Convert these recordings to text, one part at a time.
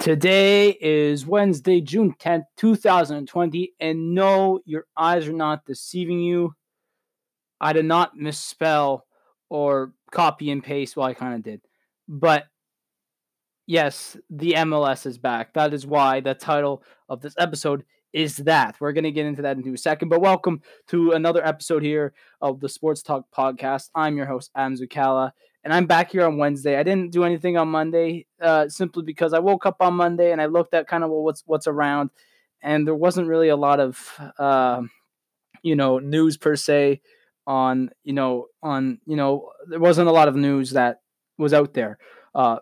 Today is Wednesday, June 10th, 2020, and no, your eyes are not deceiving you. I did not misspell or copy and paste. Well, I kind of did. But yes, the MLS is back. That is why the title of this episode is that. We're going to get into that in a second. But welcome to another episode here of the Sports Talk Podcast. I'm your host, Adam Zucala and I'm back here on Wednesday. I didn't do anything on Monday uh, simply because I woke up on Monday and I looked at kind of what's what's around, and there wasn't really a lot of uh, you know news per se on you know on you know there wasn't a lot of news that was out there. Uh,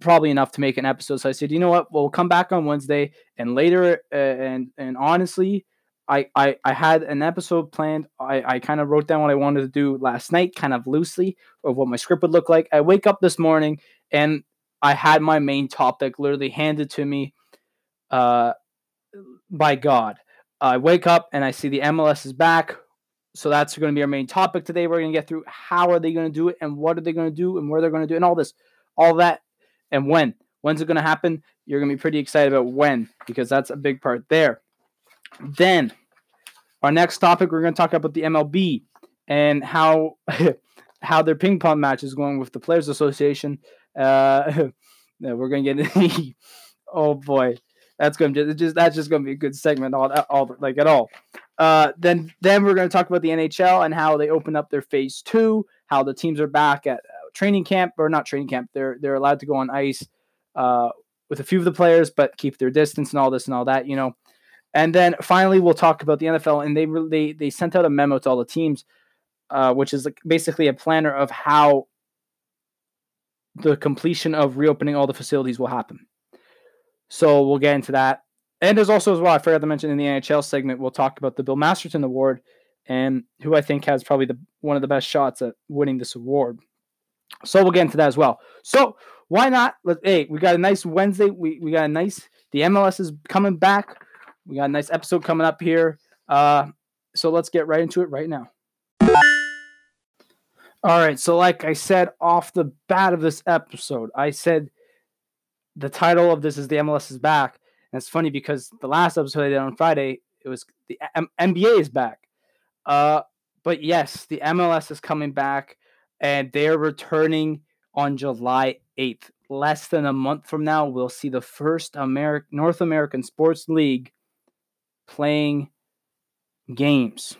probably enough to make an episode. So I said, you know what, we'll come back on Wednesday and later. Uh, and and honestly, I, I, I had an episode planned. I, I kind of wrote down what I wanted to do last night, kind of loosely, of what my script would look like. I wake up this morning and I had my main topic literally handed to me uh, by God. I wake up and I see the MLS is back. So that's going to be our main topic today. We're going to get through how are they going to do it and what are they going to do and where they're going to do it and all this, all that, and when. When's it going to happen? You're going to be pretty excited about when because that's a big part there. Then, our next topic, we're going to talk about the MLB and how how their ping pong match is going with the Players Association. Uh, we're going to get into oh boy, that's going to just that's just going to be a good segment all all like at all. Uh, then then we're going to talk about the NHL and how they open up their phase two, how the teams are back at training camp or not training camp. They're they're allowed to go on ice uh, with a few of the players, but keep their distance and all this and all that. You know, and then finally, we'll talk about the NFL, and they they they sent out a memo to all the teams, uh, which is like basically a planner of how the completion of reopening all the facilities will happen. So we'll get into that. And there's also as well, I forgot to mention in the NHL segment, we'll talk about the Bill Masterton Award and who I think has probably the one of the best shots at winning this award. So we'll get into that as well. So why not? Let, hey, we got a nice Wednesday. We we got a nice. The MLS is coming back. We got a nice episode coming up here. Uh, so let's get right into it right now. All right. So, like I said off the bat of this episode, I said the title of this is The MLS is Back. And it's funny because the last episode I did on Friday, it was the M- NBA is back. Uh, but yes, the MLS is coming back and they're returning on July 8th. Less than a month from now, we'll see the first Ameri- North American Sports League playing games.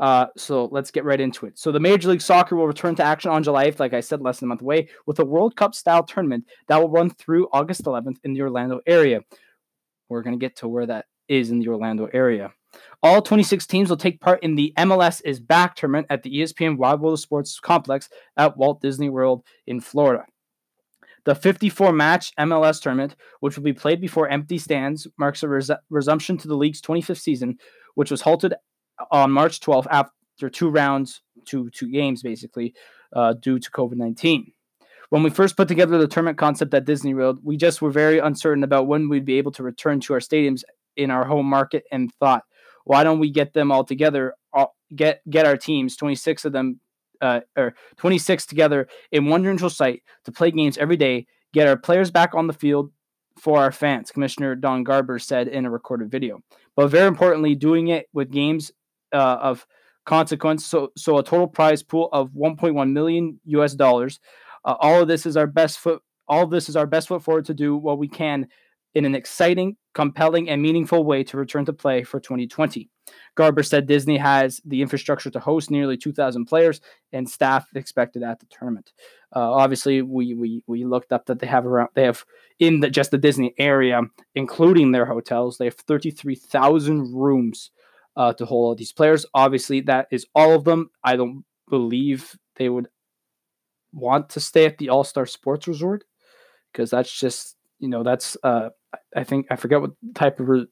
Uh, so let's get right into it. So the Major League Soccer will return to action on July 8th, like I said, less than a month away, with a World Cup style tournament that will run through August 11th in the Orlando area. We're going to get to where that is in the Orlando area. All 26 teams will take part in the MLS is Back tournament at the ESPN Wide World of Sports Complex at Walt Disney World in Florida. The 54 match MLS tournament, which will be played before empty stands, marks a res- resumption to the league's 25th season, which was halted on March 12th after two rounds, two, two games basically, uh, due to COVID 19. When we first put together the tournament concept at Disney World, we just were very uncertain about when we'd be able to return to our stadiums in our home market and thought, why don't we get them all together, all, get get our teams, 26 of them uh, or 26 together in one neutral site to play games every day, get our players back on the field for our fans, Commissioner Don Garber said in a recorded video. But very importantly, doing it with games uh, of consequence. So, so a total prize pool of 1.1 million US dollars. Uh, all of this is our best foot. All of this is our best foot forward to do what we can in an exciting, compelling, and meaningful way to return to play for 2020. Garber said Disney has the infrastructure to host nearly 2,000 players and staff expected at the tournament. Uh, obviously, we, we we looked up that they have around they have in the, just the Disney area, including their hotels, they have 33,000 rooms uh, to hold all these players. Obviously, that is all of them. I don't believe they would want to stay at the All Star Sports Resort because that's just you know that's uh I think I forget what type of re-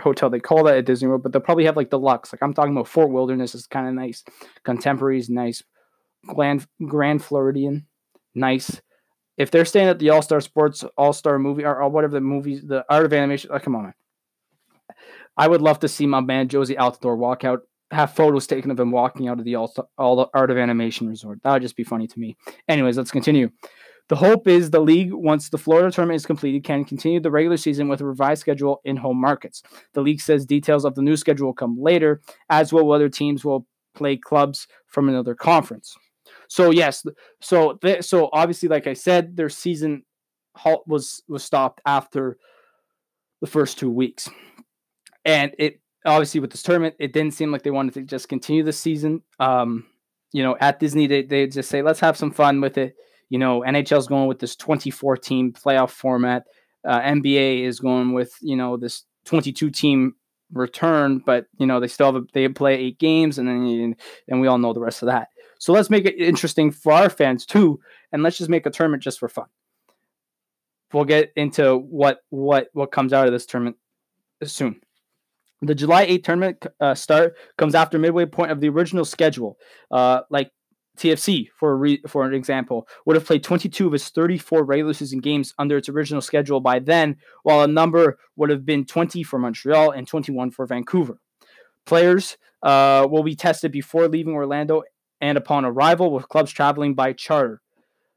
hotel they call that at Disney World, but they'll probably have like deluxe. Like I'm talking about Fort Wilderness is kind of nice, Contemporary is nice, Grand Grand Floridian, nice. If they're staying at the All Star Sports All Star movie or, or, whatever the movies, the Art of Animation, oh, come on, man. I would love to see my man Jozy Altidore walk out have photos taken of him walking out of the all, all Art of Animation Resort. That would just be funny to me. Anyways, let's continue. The hope is the league, once the Florida tournament is completed, can continue the regular season with a revised schedule in home markets. The league says details of the new schedule will come later, as well whether teams will play clubs from another conference. So yes, so th- so obviously, like I said, their season halt was was stopped after the first two weeks, and it obviously with this tournament, it didn't seem like they wanted to just continue the season. Um, you know, at Disney, they they just say let's have some fun with it. You know, NHL's going with this 24 team playoff format. Uh, NBA is going with you know this 22 team return, but you know they still have a, they play eight games, and then and we all know the rest of that. So let's make it interesting for our fans too, and let's just make a tournament just for fun. We'll get into what what what comes out of this tournament soon. The July 8 tournament uh, start comes after midway point of the original schedule. Uh, like TFC, for re- for an example, would have played 22 of its 34 regular season games under its original schedule by then, while a number would have been 20 for Montreal and 21 for Vancouver. Players uh, will be tested before leaving Orlando and upon arrival, with clubs traveling by charter.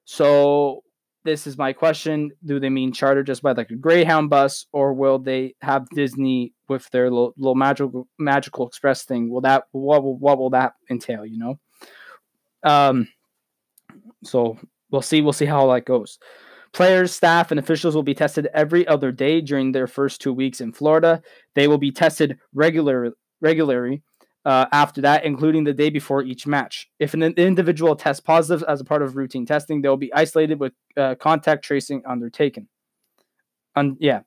So, this is my question: Do they mean charter just by like a Greyhound bus, or will they have Disney with their little, little magical magical express thing? Will that what will, what will that entail? You know. Um, so we'll see. We'll see how that goes. Players, staff, and officials will be tested every other day during their first two weeks in Florida. They will be tested regular, regularly uh, after that, including the day before each match. If an individual tests positive as a part of routine testing, they will be isolated with uh, contact tracing undertaken. Un- yeah,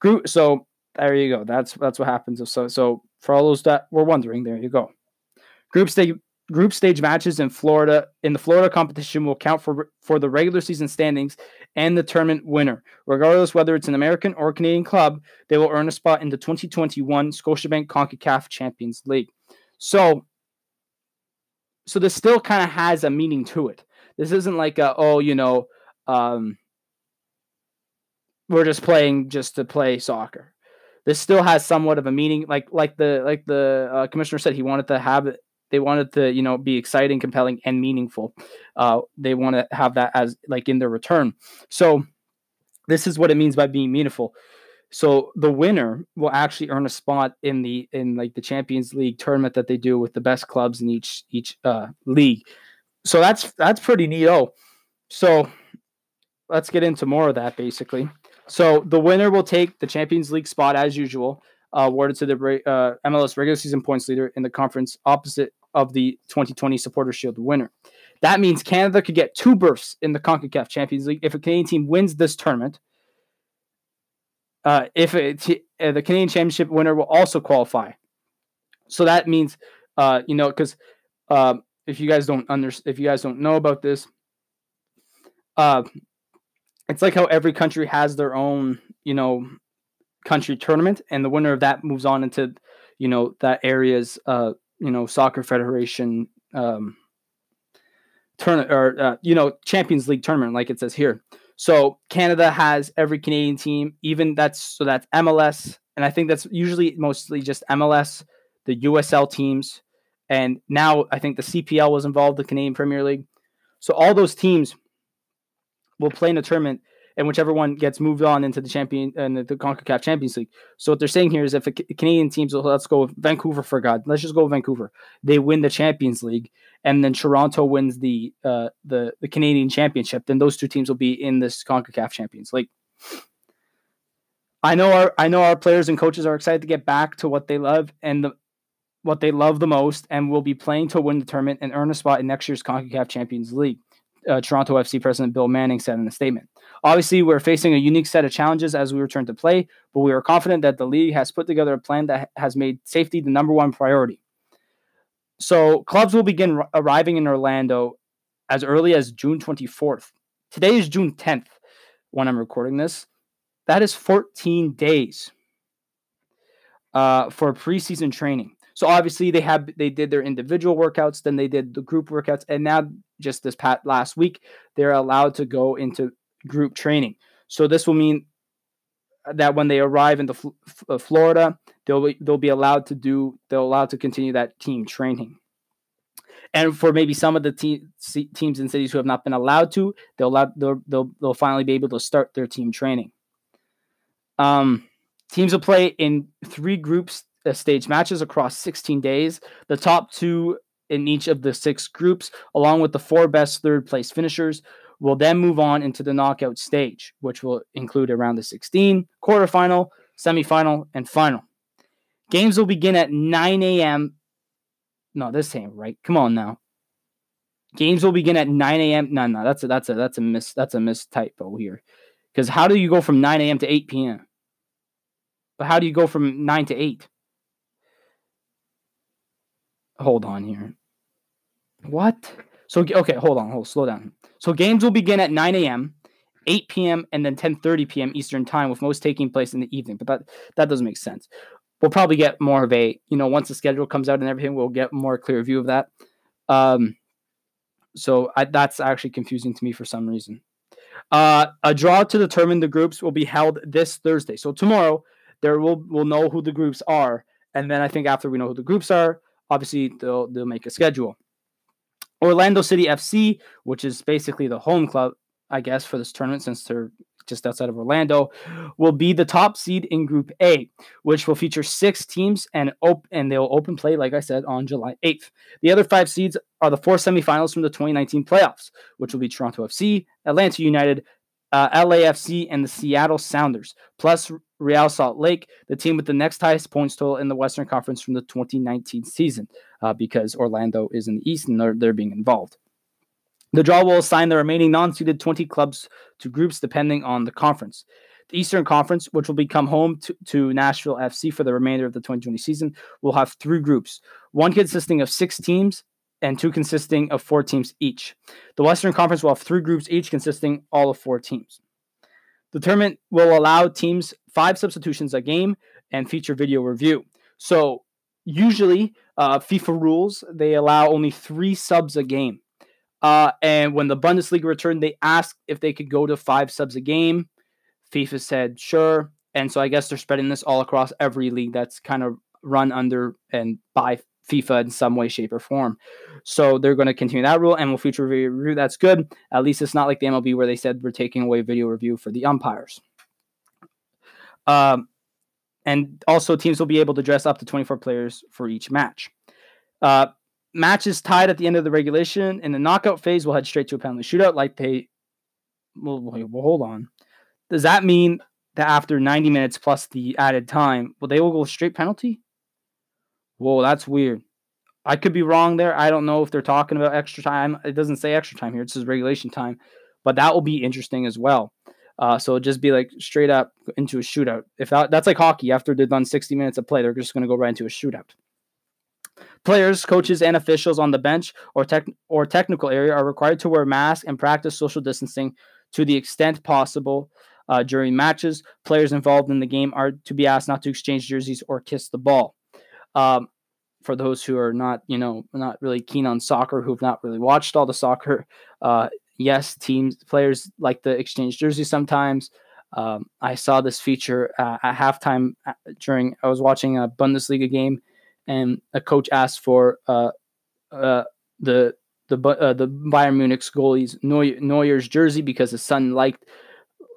group. So there you go. That's that's what happens. So so for all those that were wondering, there you go. Group stage group stage matches in Florida in the Florida competition will count for for the regular season standings and the tournament winner. Regardless whether it's an American or Canadian club, they will earn a spot in the 2021 Scotiabank CONCACAF Champions League. So so this still kind of has a meaning to it. This isn't like a oh, you know, um, we're just playing just to play soccer. This still has somewhat of a meaning, like like the like the uh, commissioner said, he wanted to have it they wanted to, you know, be exciting, compelling, and meaningful. Uh, they want to have that as like in their return. So this is what it means by being meaningful. So the winner will actually earn a spot in the in like the Champions League tournament that they do with the best clubs in each each uh, league. So that's that's pretty neat. Oh, so let's get into more of that basically. So the winner will take the Champions League spot as usual, uh, awarded to the uh, MLS regular season points leader in the conference opposite of the 2020 Supporter Shield winner. That means Canada could get two berths in the CONCACAF Champions League if a Canadian team wins this tournament. Uh, if uh, the Canadian Championship winner will also qualify. So that means, uh, you know, because um, if you guys don't under, if you guys don't know about this, uh, it's like how every country has their own, you know, country tournament, and the winner of that moves on into, you know, that area's uh, you know soccer federation um turn or uh, you know Champions League tournament like it says here. So Canada has every Canadian team, even that's so that's MLS, and I think that's usually mostly just MLS, the USL teams, and now I think the CPL was involved, the Canadian Premier League. So all those teams will play in a tournament and whichever one gets moved on into the champion and the, the CONCACAF Champions League. So what they're saying here is if a, Canadian teams, let's go with Vancouver for God, let's just go with Vancouver. They win the Champions League, and then Toronto wins the uh, the the Canadian Championship. Then those two teams will be in this CONCACAF Champions League. I know our I know our players and coaches are excited to get back to what they love and the what they love the most, and will be playing to win the tournament and earn a spot in next year's CONCACAF Champions League. Uh, Toronto FC president Bill Manning said in a statement. Obviously, we're facing a unique set of challenges as we return to play, but we are confident that the league has put together a plan that has made safety the number one priority. So, clubs will begin r- arriving in Orlando as early as June 24th. Today is June 10th when I'm recording this. That is 14 days uh, for preseason training. So obviously they have they did their individual workouts, then they did the group workouts, and now just this pat last week they're allowed to go into group training. So this will mean that when they arrive in the uh, Florida, they'll be, they'll be allowed to do they'll allowed to continue that team training. And for maybe some of the te- teams and cities who have not been allowed to, they'll, allow, they'll, they'll they'll finally be able to start their team training. Um, teams will play in three groups uh, stage matches across 16 days. The top two in each of the six groups, along with the four best third place finishers, will then move on into the knockout stage, which will include around the 16, quarterfinal, semifinal, and final. Games will begin at 9 a.m. No, this ain't right. Come on now. Games will begin at 9 a.m. No, no, that's a that's a that's a miss that's a miss typo here. Because how do you go from 9 a.m. to 8 p.m.? But how do you go from 9 to 8? Hold on here. What? So okay, hold on, hold slow down. So games will begin at 9 a.m., 8 p.m., and then 10:30 p.m. Eastern time, with most taking place in the evening. But that that doesn't make sense. We'll probably get more of a you know once the schedule comes out and everything, we'll get more clear view of that. Um, so I, that's actually confusing to me for some reason. Uh, a draw to determine the groups will be held this Thursday. So tomorrow, there will we'll know who the groups are, and then I think after we know who the groups are, obviously they'll they'll make a schedule. Orlando City FC, which is basically the home club, I guess, for this tournament since they're just outside of Orlando, will be the top seed in Group A, which will feature six teams and op- and they'll open play, like I said, on July 8th. The other five seeds are the four semifinals from the 2019 playoffs, which will be Toronto FC, Atlanta United, uh, LAFC, and the Seattle Sounders, plus Real Salt Lake, the team with the next highest points total in the Western Conference from the 2019 season, uh, because Orlando is in the East and they're, they're being involved. The draw will assign the remaining non seeded 20 clubs to groups depending on the conference. The Eastern Conference, which will become home to, to, Nashville FC for the remainder of the 2020 season, will have three groups one consisting of six teams and two consisting of four teams each. The Western Conference will have three groups each consisting all of four teams. The tournament will allow teams five substitutions a game and feature video review. So usually, uh, FIFA rules they allow only three subs a game. Uh, and when the Bundesliga returned, they asked if they could go to five subs a game. FIFA said sure, and so I guess they're spreading this all across every league that's kind of run under and by FIFA in some way, shape, or form. So they're going to continue that rule and will feature video review. That's good. At least it's not like the MLB where they said we're taking away video review for the umpires. Um, and also, teams will be able to dress up to 24 players for each match. Uh, matches tied at the end of the regulation. In the knockout phase, we'll head straight to a penalty shootout like they. Well, well, hold on. Does that mean that after 90 minutes plus the added time, well, they will go straight penalty? Whoa, that's weird. I could be wrong there. I don't know if they're talking about extra time. It doesn't say extra time here. It says regulation time, but that will be interesting as well. Uh, so it'll just be like straight up into a shootout. If that, that's like hockey, after they've done 60 minutes of play, they're just going to go right into a shootout. Players, coaches, and officials on the bench or tech or technical area are required to wear masks and practice social distancing to the extent possible uh, during matches. Players involved in the game are to be asked not to exchange jerseys or kiss the ball. Um, for those who are not, you know, not really keen on soccer, who've not really watched all the soccer, uh, yes, teams players like the exchange jersey sometimes. Um, I saw this feature uh, at halftime uh, during I was watching a Bundesliga game, and a coach asked for uh, uh, the the uh, the Bayern Munich's goalie's Neuer's jersey because his son liked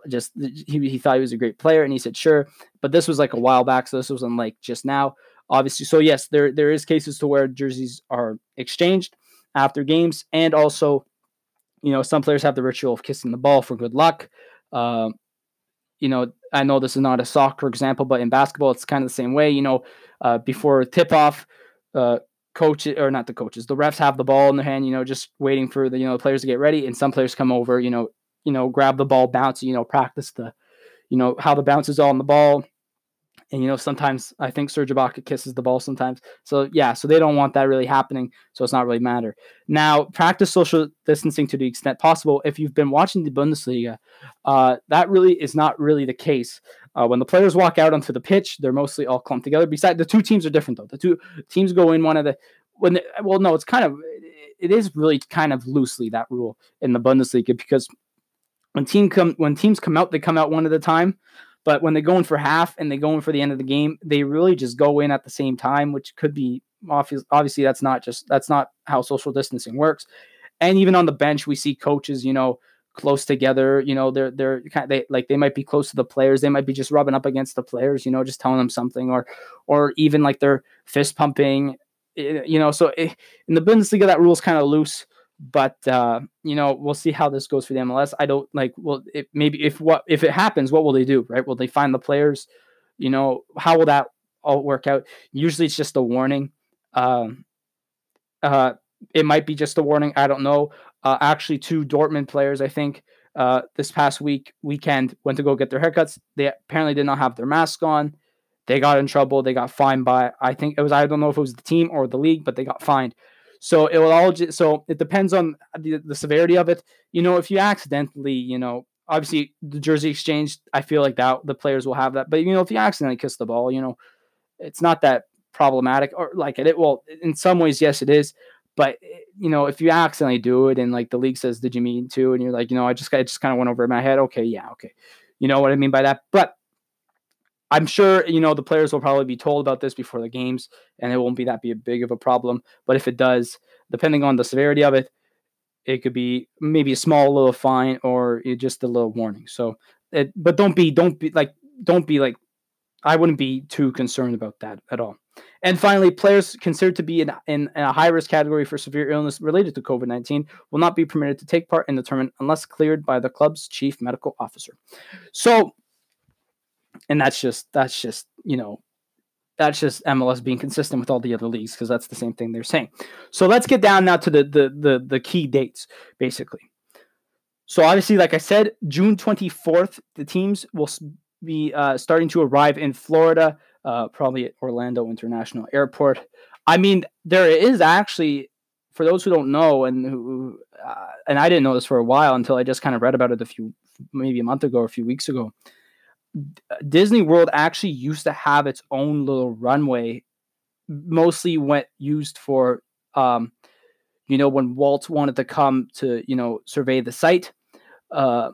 just he, he thought he was a great player and he said sure but this was like a while back so this wasn't like just now obviously. So yes, there there is cases to where jerseys are exchanged after games, and also, you know, some players have the ritual of kissing the ball for good luck. Um, you know, I know this is not a soccer example, but in basketball, it's kind of the same way. You know, uh, before tip off, uh, coach or not the coaches, the refs have the ball in their hand. You know, just waiting for the you know the players to get ready, and some players come over. You know, you know, grab the ball, bounce. You know, practice the, you know, how the bounce is on the ball and you know, sometimes I think Serge Ibaka kisses the ball sometimes. So yeah, so they don't want that really happening. So it's not really matter. Now, practice social distancing to the extent possible. If you've been watching the Bundesliga, uh, that really is not really the case. Uh, when the players walk out onto the pitch, they're mostly all clumped together. Besides, the two teams are different though. The two teams go in one of the when the, well, no, it's kind of it is really kind of loosely that rule in the Bundesliga because when team come when teams come out, they come out one at a time But when they go in for half and they go in for the end of the game, they really just go in at the same time, which could be obvious. Obviously, that's not just that's not how social distancing works. And even on the bench, we see coaches, you know, close together. You know, they're they're kind of, they like they might be close to the players. They might be just rubbing up against the players. You know, just telling them something, or or even like they're fist pumping. Eh, you know, so eh, in the Bundesliga, that rule is kind of loose but uh, you know we'll see how this goes for the MLS. I don't like well it, maybe if what if it happens, what will they do? Right? Will they find the players? You know how will that all work out? Usually it's just a warning. Um, uh, it might be just a warning. I don't know. Uh, actually, two Dortmund players, I think, uh, this past week weekend went to go get their haircuts. They apparently did not have their mask on. They got in trouble. They got fined by I think it was I don't know if it was the team or the league, but they got fined. So it will all so it depends on the, the severity of it. You know, if you accidentally, you know, obviously the jersey exchange, I feel like that the players will have that. But you know, if you accidentally kiss the ball, you know, it's not that problematic or like it. Well, in some ways, yes, it is. But eh, you know, if you accidentally do it and like the league says, "Did you mean to?" and you're like, you know, I just I just kind of went over my head. Okay, yeah, okay. You know what I mean by that. But I'm sure you know the players will probably be told about this before the games, and it won't be that be a big of a problem. But if it does, depending on the severity of it, it could be maybe a small little fine or just a little warning. So, it, but don't be don't be like don't be like I wouldn't be too concerned about that at all. And finally, players considered to be in, in, in a high risk category for severe illness related to COVID 19 will not be permitted to take part in the tournament unless cleared by the club's chief medical officer. So, and that's just that's just you know that's just MLS being consistent with all the other leagues because that's the same thing they're saying. So let's get down now to the the the, the key dates basically. So obviously, like I said, June twenty fourth, the teams will be uh, starting to arrive in Florida, uh, probably at Orlando International Airport. I mean, there is actually, for those who don't know, and who, uh, and I didn't know this for a while until I just kind of read about it a few, maybe a month ago or a few weeks ago. Disney World actually used to have its own little runway, mostly went used for, um, you know, when Walt wanted to come to, you know, survey the site, uh,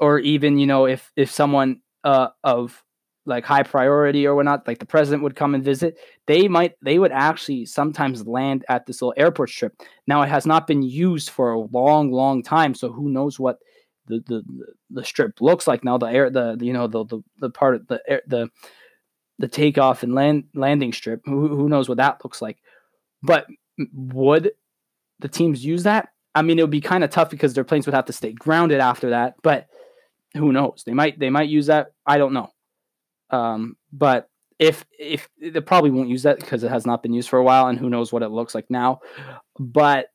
or even, you know, if if someone uh, of like high priority or whatnot, like the president would come and visit, they might they would actually sometimes land at this little airport strip. Now it has not been used for a long, long time, so who knows what the the the strip looks like now. The air, the, the you know the the, the part of the air, the the takeoff and land landing strip. Who who knows what that looks like? But would the teams use that? I mean, it would be kind of tough because their planes would have to stay grounded after that. But who knows? They might they might use that. I don't know. Um, but if if they probably won't use that because it has not been used for a while, and who knows what it looks like now. But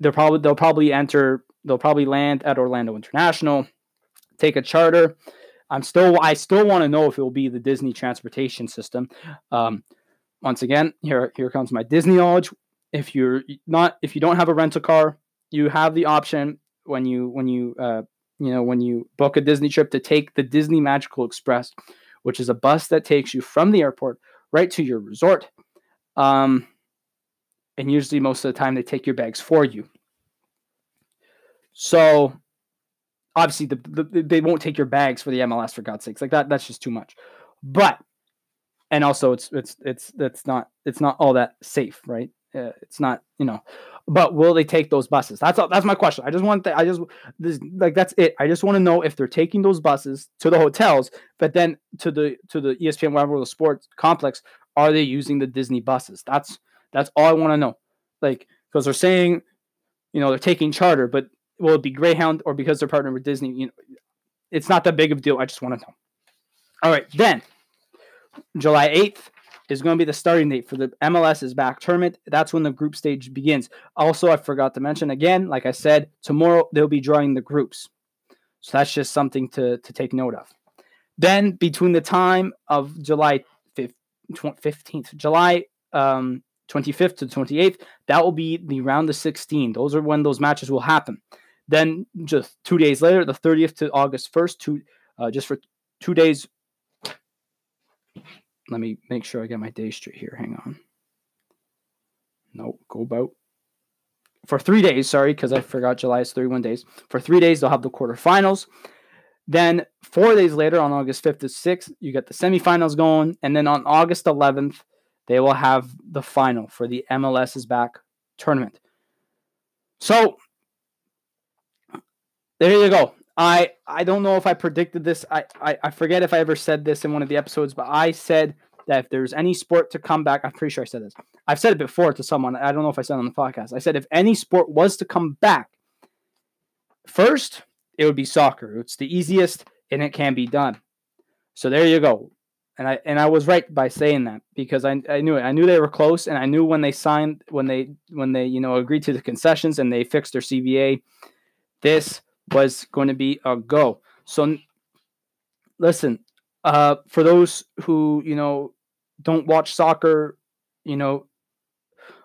they'll probably they'll probably enter They'll probably land at Orlando International, take a charter. I'm still I still want to know if it will be the Disney transportation system. Um, once again, here here comes my Disney knowledge. If you're not if you don't have a rental car, you have the option when you when you uh, you know when you book a Disney trip to take the Disney Magical Express, which is a bus that takes you from the airport right to your resort. Um, and usually most of the time they take your bags for you. So obviously the, the, they won't take your bags for the MLS for God's sakes. Like that that's just too much. But and also it's it's it's it's not it's not all that safe, right? Uh, it's not, you know. But will they take those buses? That's all, that's my question. I just want to, I just this like that's it. I just want to know if they're taking those buses to the hotels, but then to the to the ESPN World Sports complex, are they using the Disney buses? That's that's all I want to know. Like because they're saying, you know, they're taking charter, but will it be Greyhound or because they're partnered with Disney? You know, it's not that big of a deal. I just want to know. All right, then July 8th is going to be the starting date for the MLS is back tournament. That's when the group stage begins. Also, I forgot to mention again, like I said, tomorrow they'll be drawing the groups. So that's just something to, to take note of. Then between the time of July 15th, July um, 25th to 28th, that will be the round of 16. Those are when those matches will happen. Then just two days later, the 30th to August 1st, two uh, just for two days. Let me make sure I get my day straight here. Hang on. No, go about for three days. Sorry, because I forgot July is 31 days. For three days, they'll have the quarterfinals. Then four days later, on August 5th to 6th, you get the semifinals going. And then on August 11th, they will have the final for the MLS is back tournament. So there you go. I I don't know if I predicted this. I, I, I forget if I ever said this in one of the episodes, but I said that if there's any sport to come back, I'm pretty sure I said this. I've said it before to someone. I don't know if I said it on the podcast. I said if any sport was to come back, first it would be soccer. It's the easiest and it can be done. So there you go. And I and I was right by saying that because I, I knew it. I knew they were close and I knew when they signed when they when they, you know, agreed to the concessions and they fixed their CBA, this was going to be a go. So listen, uh for those who, you know, don't watch soccer, you know,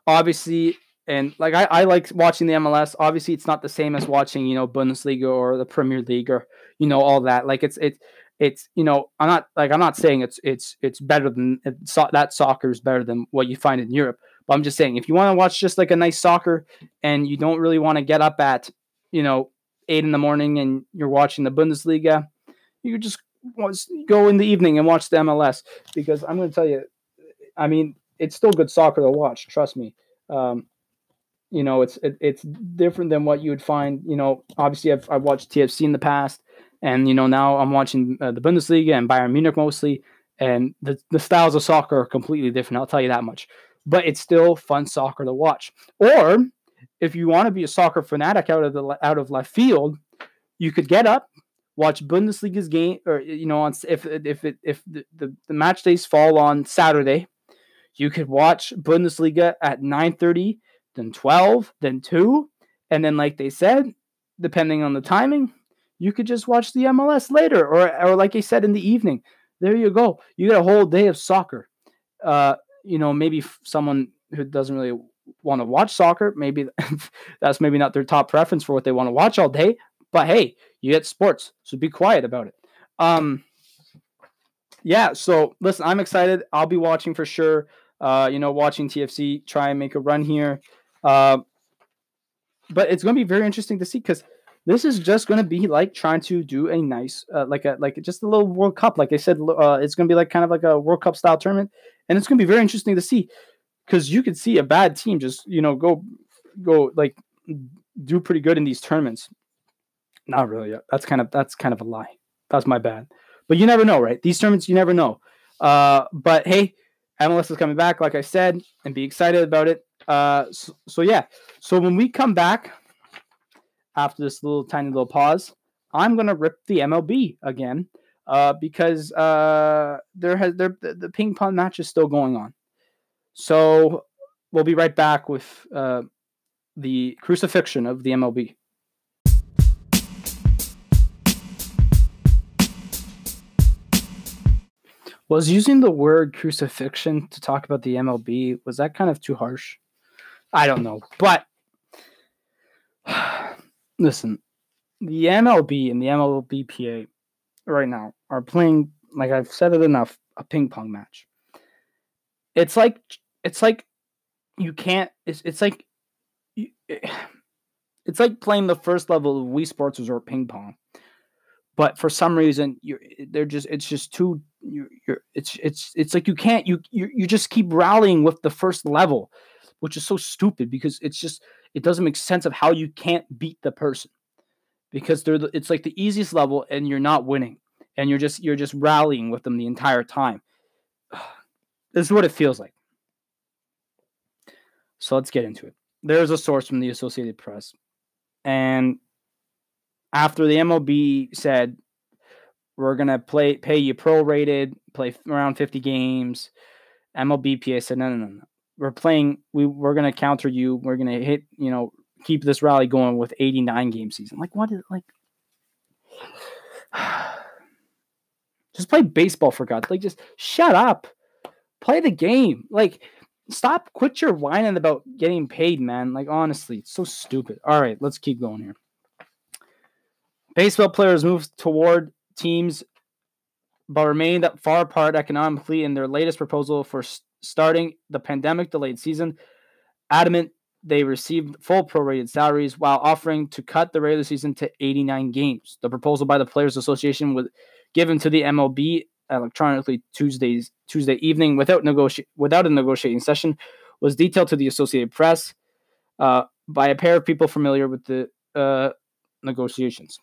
obviously and like I, I like watching the MLS. Obviously, it's not the same as watching you know Bundesliga or the Premier League or you know all that. Like it's it's it's you know I'm not like I'm not saying it's it's it's better than it's, that soccer is better than what you find in Europe. But I'm just saying if you want to watch just like a nice soccer and you don't really want to get up at you know eight in the morning and you're watching the Bundesliga, you could just go in the evening and watch the MLS because I'm going to tell you, I mean it's still good soccer to watch. Trust me. Um, you know, it's it, it's different than what you would find. You know, obviously I've I've watched TFC in the past, and you know now I'm watching uh, the Bundesliga and Bayern Munich mostly, and the the styles of soccer are completely different. I'll tell you that much. But it's still fun soccer to watch. Or if you want to be a soccer fanatic out of the out of left field, you could get up, watch Bundesliga's game, or you know, on if if it, if the, the, the match days fall on Saturday, you could watch Bundesliga at 9:30 then 12, then 2. And then, like they said, depending on the timing, you could just watch the MLS later, or, or like I said, in the evening. There you go. You get a whole day of soccer. Uh, you know, maybe someone who doesn't really want to watch soccer, maybe that's maybe not their top preference for what they want to watch all day. But hey, you get sports, so be quiet about it. Um, yeah. So listen, I'm excited. I'll be watching for sure. Uh, you know, watching TFC try and make a run here. Uh, but it's going to be very interesting to see because this is just going to be like trying to do a nice, uh, like a like just a little World Cup. Like I said, uh, it's going to be like kind of like a World Cup style tournament, and it's going to be very interesting to see because you could see a bad team just you know go go like do pretty good in these tournaments. Not really. That's kind of that's kind of a lie. That's my bad. But you never know, right? These tournaments, you never know. Uh, but hey, MLS is coming back, like I said, and be excited about it. Uh, so, so yeah. So when we come back after this little tiny little pause, I'm gonna rip the MLB again. Uh, because uh, there has there the, the ping pong match is still going on. So we'll be right back with uh, the crucifixion of the MLB. Was using the word crucifixion to talk about the MLB was that kind of too harsh? I don't know. But listen, the MLB and the MLBPA right now are playing, like I've said it enough, a ping pong match. It's like it's like you can't. It's it's like it's like playing the first level of Wii Sports Resort ping pong, but for some reason you're they're just it's just too you're, you're it's it's it's like you can't you you you just keep rallying with the first level which is so stupid because it's just it doesn't make sense of how you can't beat the person because they're the, it's like the easiest level and you're not winning and you're just you're just rallying with them the entire time. this is what it feels like. So let's get into it. There's a source from the Associated Press, and after the MLB said we're gonna play pay you prorated, play around 50 games, MLBPA said no no no no. We're playing we we're gonna counter you. We're gonna hit you know keep this rally going with 89 game season. Like what is like just play baseball for god like just shut up. Play the game. Like stop quit your whining about getting paid man. Like honestly it's so stupid. All right let's keep going here. Baseball players move toward teams but remained far apart economically in their latest proposal for starting the pandemic delayed season, adamant they received full prorated salaries while offering to cut the regular season to 89 games. The proposal by the Players Association was given to the MLB electronically Tuesdays Tuesday evening without negoti- without a negotiating session was detailed to the Associated Press uh, by a pair of people familiar with the uh, negotiations.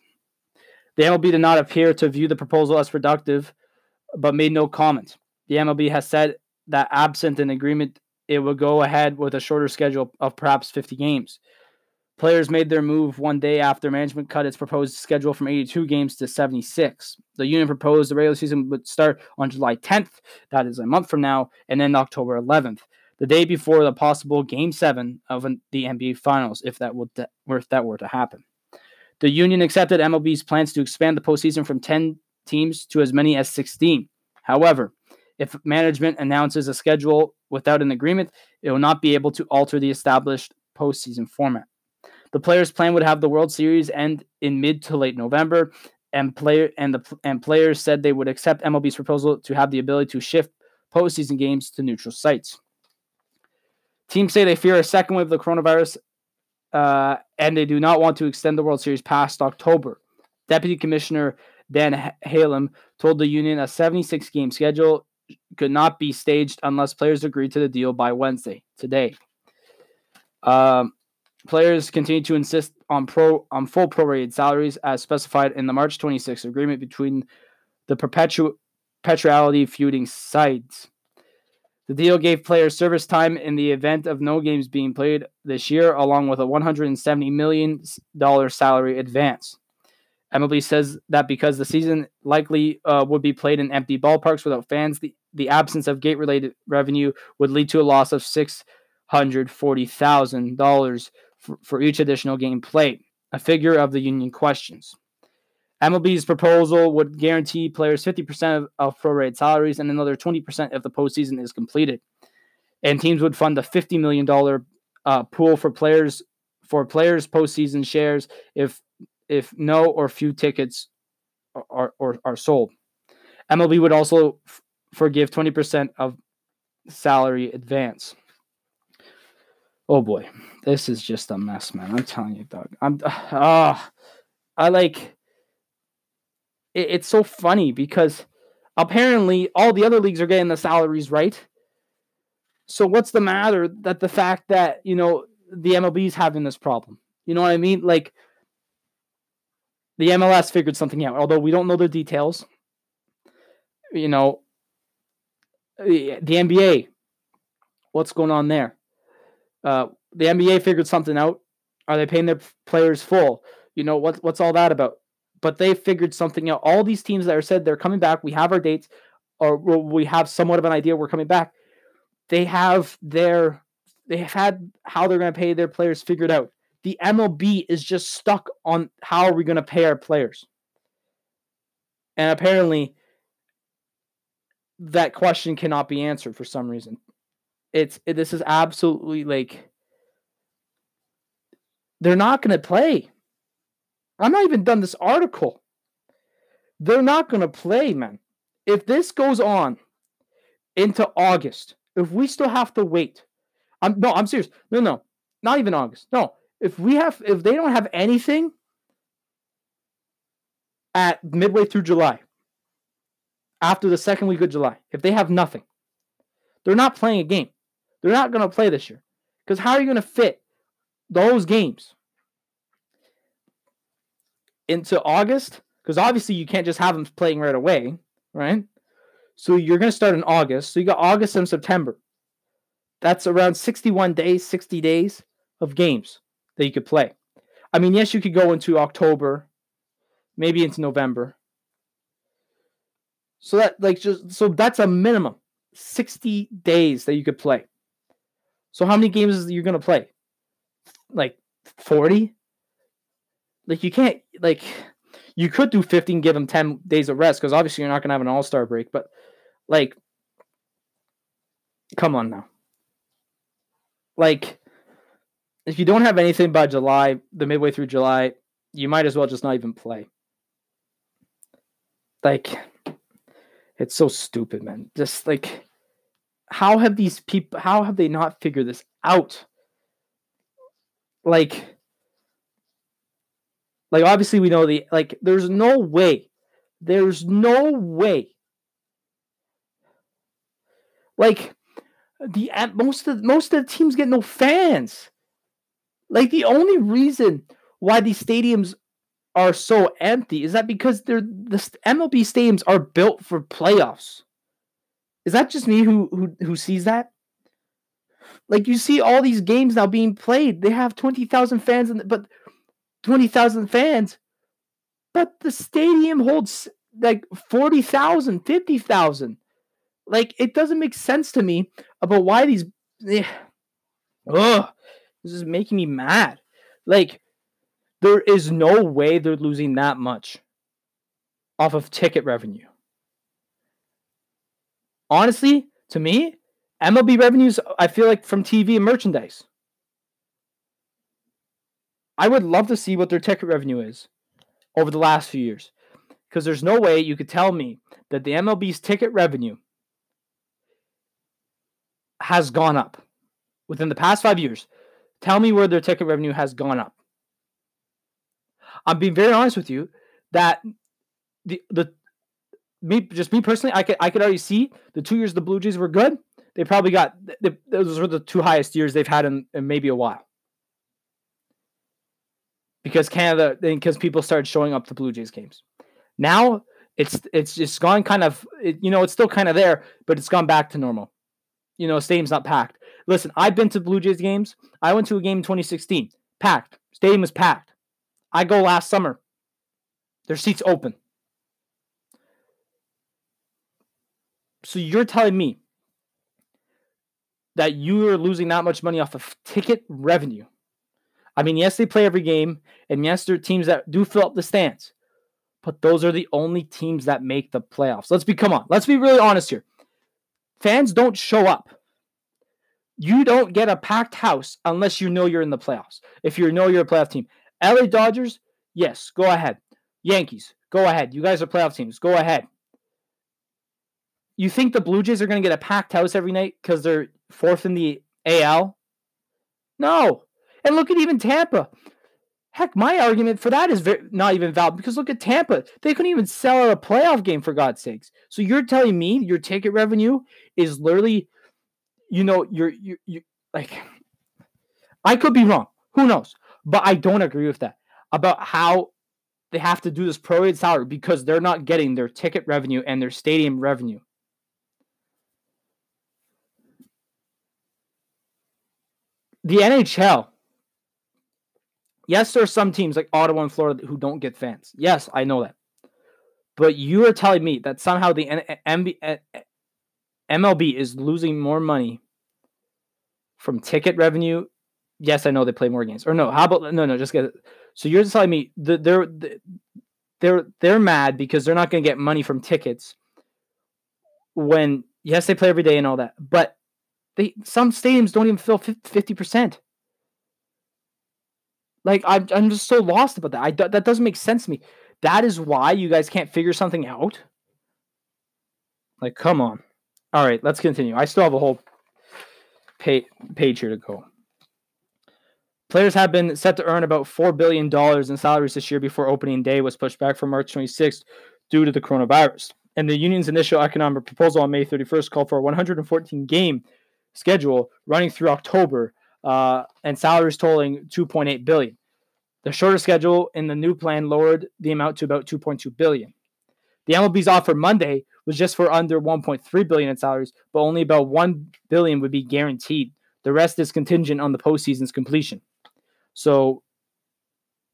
The MLB did not appear to view the proposal as productive, but made no comment. The MLB has said that absent an agreement, it would go ahead with a shorter schedule of perhaps 50 games. Players made their move one day after management cut its proposed schedule from 82 games to 76. The union proposed the regular season would start on July 10th, that is a month from now, and then October 11th, the day before the possible Game 7 of the NBA Finals, if that, would, if that were to happen. The union accepted MLB's plans to expand the postseason from 10 teams to as many as 16. However, if management announces a schedule without an agreement, it will not be able to alter the established postseason format. The players' plan would have the World Series end in mid to late November, and player and the and players said they would accept MLB's proposal to have the ability to shift postseason games to neutral sites. Teams say they fear a second wave of the coronavirus uh, and they do not want to extend the World Series past October. Deputy Commissioner Dan Halem told the union a 76 game schedule could not be staged unless players agreed to the deal by Wednesday, today. Um, players continue to insist on pro on full prorated salaries as specified in the March 26th agreement between the perpetual perpetuality feuding sides. The deal gave players service time in the event of no games being played this year, along with a $170 million salary advance. MLB says that because the season likely uh, would be played in empty ballparks without fans, the, the absence of gate related revenue would lead to a loss of $640,000 for, for each additional game played, a figure of the union questions. MLB's proposal would guarantee players 50% of, of prorated salaries and another 20% if the postseason is completed. And teams would fund a $50 million uh, pool for players for players postseason shares if if no or few tickets are, are, are sold. MLB would also f- forgive 20% of salary advance. Oh boy, this is just a mess, man. I'm telling you, Doug. I'm ah, I like it, it's so funny because apparently all the other leagues are getting the salaries right. So what's the matter that the fact that, you know, the MLB is having this problem? You know what I mean? Like the MLS figured something out, although we don't know the details. You know, the, the NBA, what's going on there? Uh, the NBA figured something out. Are they paying their players full? You know what? What's all that about? but they figured something out. All these teams that are said they're coming back, we have our dates, or we have somewhat of an idea we're coming back. They have their they have had how they're going to pay their players figured out. The MLB is just stuck on how are we going to pay our players. And apparently that question cannot be answered for some reason. It's it, this is absolutely like they're not going to play. I'm not even done this article. They're not going to play, man. If this goes on into August, if we still have to wait, I'm no, I'm serious. No, no, not even August. No, if we have, if they don't have anything at midway through July, after the second week of July, if they have nothing, they're not playing a game. They're not going to play this year. Because how are you going to fit those games into August because obviously you can't just have them playing right away, right? So you're going to start in August. So you got August and September. That's around 61 days, 60 days of games that you could play. I mean, yes, you could go into October, maybe into November. So that like just so that's a minimum 60 days that you could play. So how many games is you to play? Like 40? like you can't like you could do 15 give them 10 days of rest because obviously you're not to have an all-star break but like come on now like if you don't have anything by july the midway through july you might as well just not even play like it's so stupid man just like how have these people how have they not figured this out like like obviously we know the like there's no way. There's no way. Like the most of most of the teams get no fans. Like the only reason why these stadiums are so empty is that because they're the MLB stadiums are built for playoffs. Is that just me who who who sees that? Like you see all these games now being played, they have twenty thousand fans, in but twenty thousand fans, but the stadium holds like 40,000, 50,000. Like it doesn't make sense to me about why these. Eh, ugh, this is making me mad. Like there is no way they're losing that much off of ticket revenue. Honestly, to me, MLB revenues, I feel like from TV and merchandise. I would love to see what their ticket revenue is over the last few years. Because there's no way you could tell me that the MLB's ticket revenue has gone up within the past five years. Tell me where their ticket revenue has gone up. I'm being very honest with you that the the me just me personally, I could I could already see the two years the Blue Jays were good. They probably got they, those were the two highest years they've had in, in maybe a while because Canada because people started showing up to Blue Jays games. Now it's it's just gone kind of it, you know it's still kind of there, but it's gone back to normal. You know, stadium's not packed. Listen, I've been to Blue Jays games. I went to a game in 2016, packed. Stadium was packed. I go last summer. Their seats open. So you're telling me that you are losing that much money off of ticket revenue. I mean, yes, they play every game, and yes, there are teams that do fill up the stands, but those are the only teams that make the playoffs. Let's be come on, let's be really honest here. Fans don't show up. You don't get a packed house unless you know you're in the playoffs. If you know you're a playoff team, LA Dodgers, yes, go ahead. Yankees, go ahead. You guys are playoff teams. Go ahead. You think the Blue Jays are going to get a packed house every night because they're fourth in the AL? No. And look at even Tampa. Heck, my argument for that is very, not even valid because look at Tampa. They couldn't even sell out a playoff game for God's sakes. So you're telling me your ticket revenue is literally, you know, you're you you like. I could be wrong. Who knows? But I don't agree with that about how they have to do this prorated salary because they're not getting their ticket revenue and their stadium revenue. The NHL. Yes, there are some teams like Ottawa and Florida who don't get fans. Yes, I know that. But you are telling me that somehow the MLB is losing more money from ticket revenue yes, I know they play more games. Or no, how about no, no, just get it. So you're telling me that they're they're they're mad because they're not going to get money from tickets when yes, they play every day and all that, but they some stadiums don't even fill fifty percent. Like I'm, I'm just so lost about that. I that doesn't make sense to me. That is why you guys can't figure something out. Like, come on. All right, let's continue. I still have a whole page page here to go. Players have been set to earn about $4 billion in salaries this year before opening day was pushed back from March 26th due to the coronavirus. And the union's initial economic proposal on May 31st called for a 114 game schedule running through October uh, and salaries totaling 2.8 billion. The shorter schedule in the new plan lowered the amount to about 2.2 billion. The MLB's offer Monday was just for under 1.3 billion in salaries, but only about 1 billion would be guaranteed. The rest is contingent on the postseason's completion. So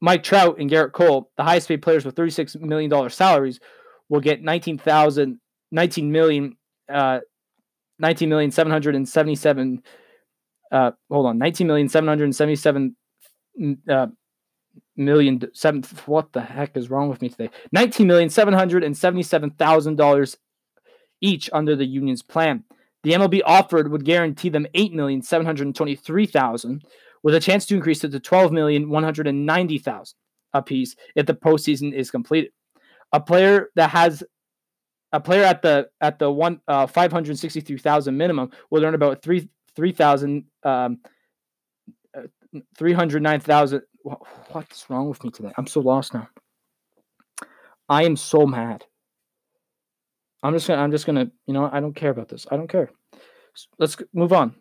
Mike Trout and Gerrit Cole, the highest paid players with $36 million salaries, will get 19,000, 19 million, uh, 19 million 777, uh, hold on, 19 million 777 mm, uh, million seven what the heck is wrong with me today 19 million seven hundred and seventy-seven thousand dollars each under the union's plan the mlb offered would guarantee them eight million seven hundred twenty-three thousand with a chance to increase it to 12,190,000 apiece if the postseason is completed. A player that has a player at the at the one uh, 563,000 minimum will earn about three three thousand um, uh, 309,000. What's wrong with me today? I'm so lost now. I am so mad. I'm just gonna, I'm just gonna, you know, I don't care about this. I don't care. Let's move on.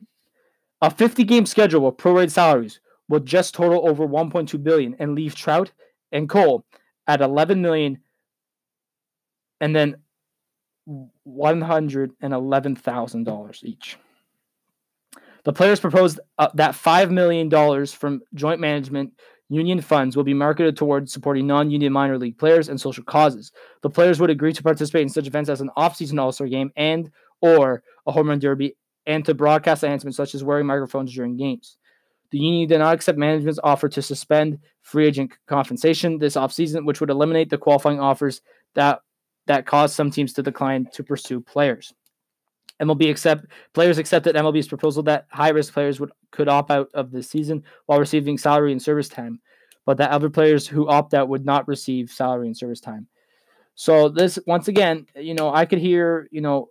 A 50 game schedule with prorated salaries will just total over 1.2 billion and leave Trout and Cole at 11 million and then $111,000 each. The players proposed uh, that $5 million from joint management union funds will be marketed towards supporting non-union minor league players and social causes. The players would agree to participate in such events as an off-season All-Star game and or a home run derby and to broadcast enhancements such as wearing microphones during games. The union did not accept management's offer to suspend free agent compensation this offseason, which would eliminate the qualifying offers that that caused some teams to decline to pursue players. MLB accept players accepted MLB's proposal that high risk players would could opt out of the season while receiving salary and service time, but that other players who opt out would not receive salary and service time. So this once again, you know, I could hear, you know,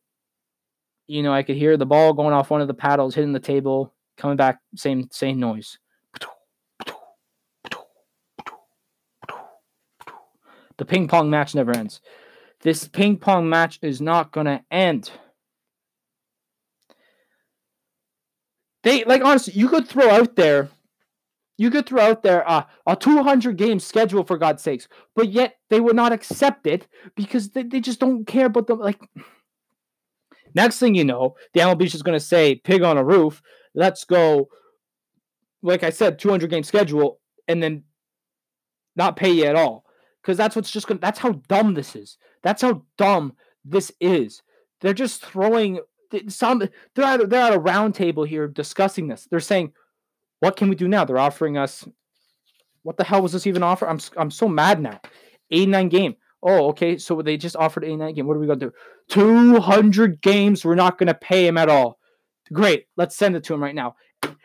you know, I could hear the ball going off one of the paddles, hitting the table, coming back, same same noise. The ping pong match never ends. This ping pong match is not gonna end. They like honestly, you could throw out there, you could throw out there uh, a 200 game schedule for God's sakes, but yet they would not accept it because they, they just don't care about them. Like next thing you know, the MLB is gonna say pig on a roof. Let's go. Like I said, 200 game schedule, and then not pay you at all because that's what's just gonna. That's how dumb this is. That's how dumb this is. They're just throwing some they're at, a, they're at a round table here discussing this. They're saying, "What can we do now?" They're offering us. What the hell was this even offer? I'm I'm so mad now. 89 game. Oh, okay. So they just offered 89 game. What are we gonna do? 200 games. We're not gonna pay him at all. Great. Let's send it to him right now.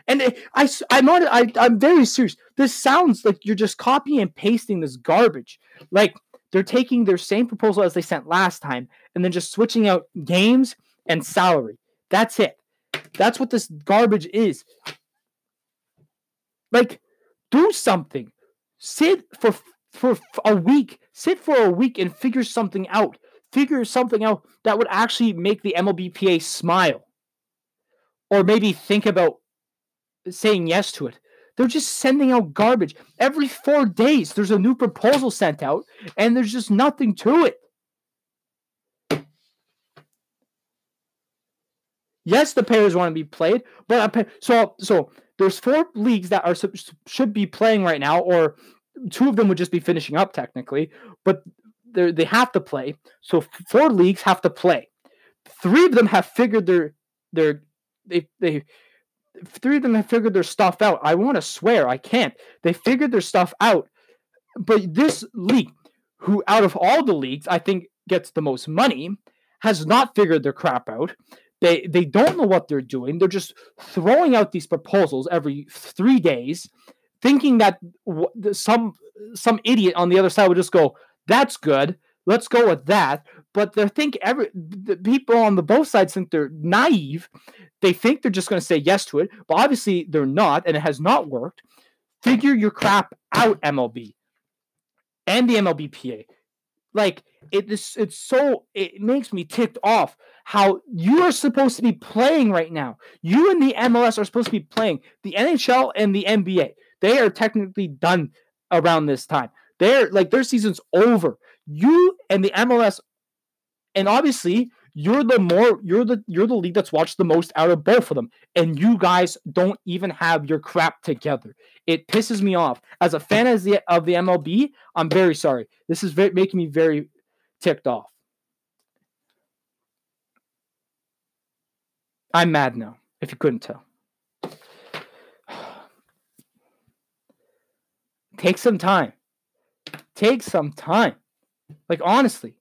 And I, I'm on. I, I'm very serious. This sounds like you're just copying and pasting this garbage. Like they're taking their same proposal as they sent last time, and then just switching out games and salary. That's it. That's what this garbage is. Like, do something. Sit for for a week. Sit for a week and figure something out. Figure something out that would actually make the MLBPA smile. Or maybe think about saying yes to it. They're just sending out garbage. Every four days, there's a new proposal sent out, and there's just nothing to it. Yes, the players want to be played, but so so there's four leagues that are should be playing right now, or two of them would just be finishing up technically, but they have to play. So four leagues have to play. Three of them have figured their their they they three of them have figured their stuff out. I want to swear I can't. They figured their stuff out, but this league, who out of all the leagues I think gets the most money, has not figured their crap out. They they don't know what they're doing. They're just throwing out these proposals every three days, thinking that some some idiot on the other side would just go, "That's good. Let's go with that." But they think every the people on the both sides think they're naive. They think they're just going to say yes to it, but obviously they're not, and it has not worked. Figure your crap out, MLB and the MLBPA. Like it is it's so it makes me ticked off how you are supposed to be playing right now. You and the MLS are supposed to be playing. The NHL and the NBA, they are technically done around this time. They're like their season's over. You and the MLS and obviously you're the more you're the you're the league that's watched the most out of both of them and you guys don't even have your crap together. It pisses me off. As a fan the, of the mlb i'm very sorry. This is very, making me very ticked off. I'm mad now if you couldn't tell. Take some time. Take some time like honestly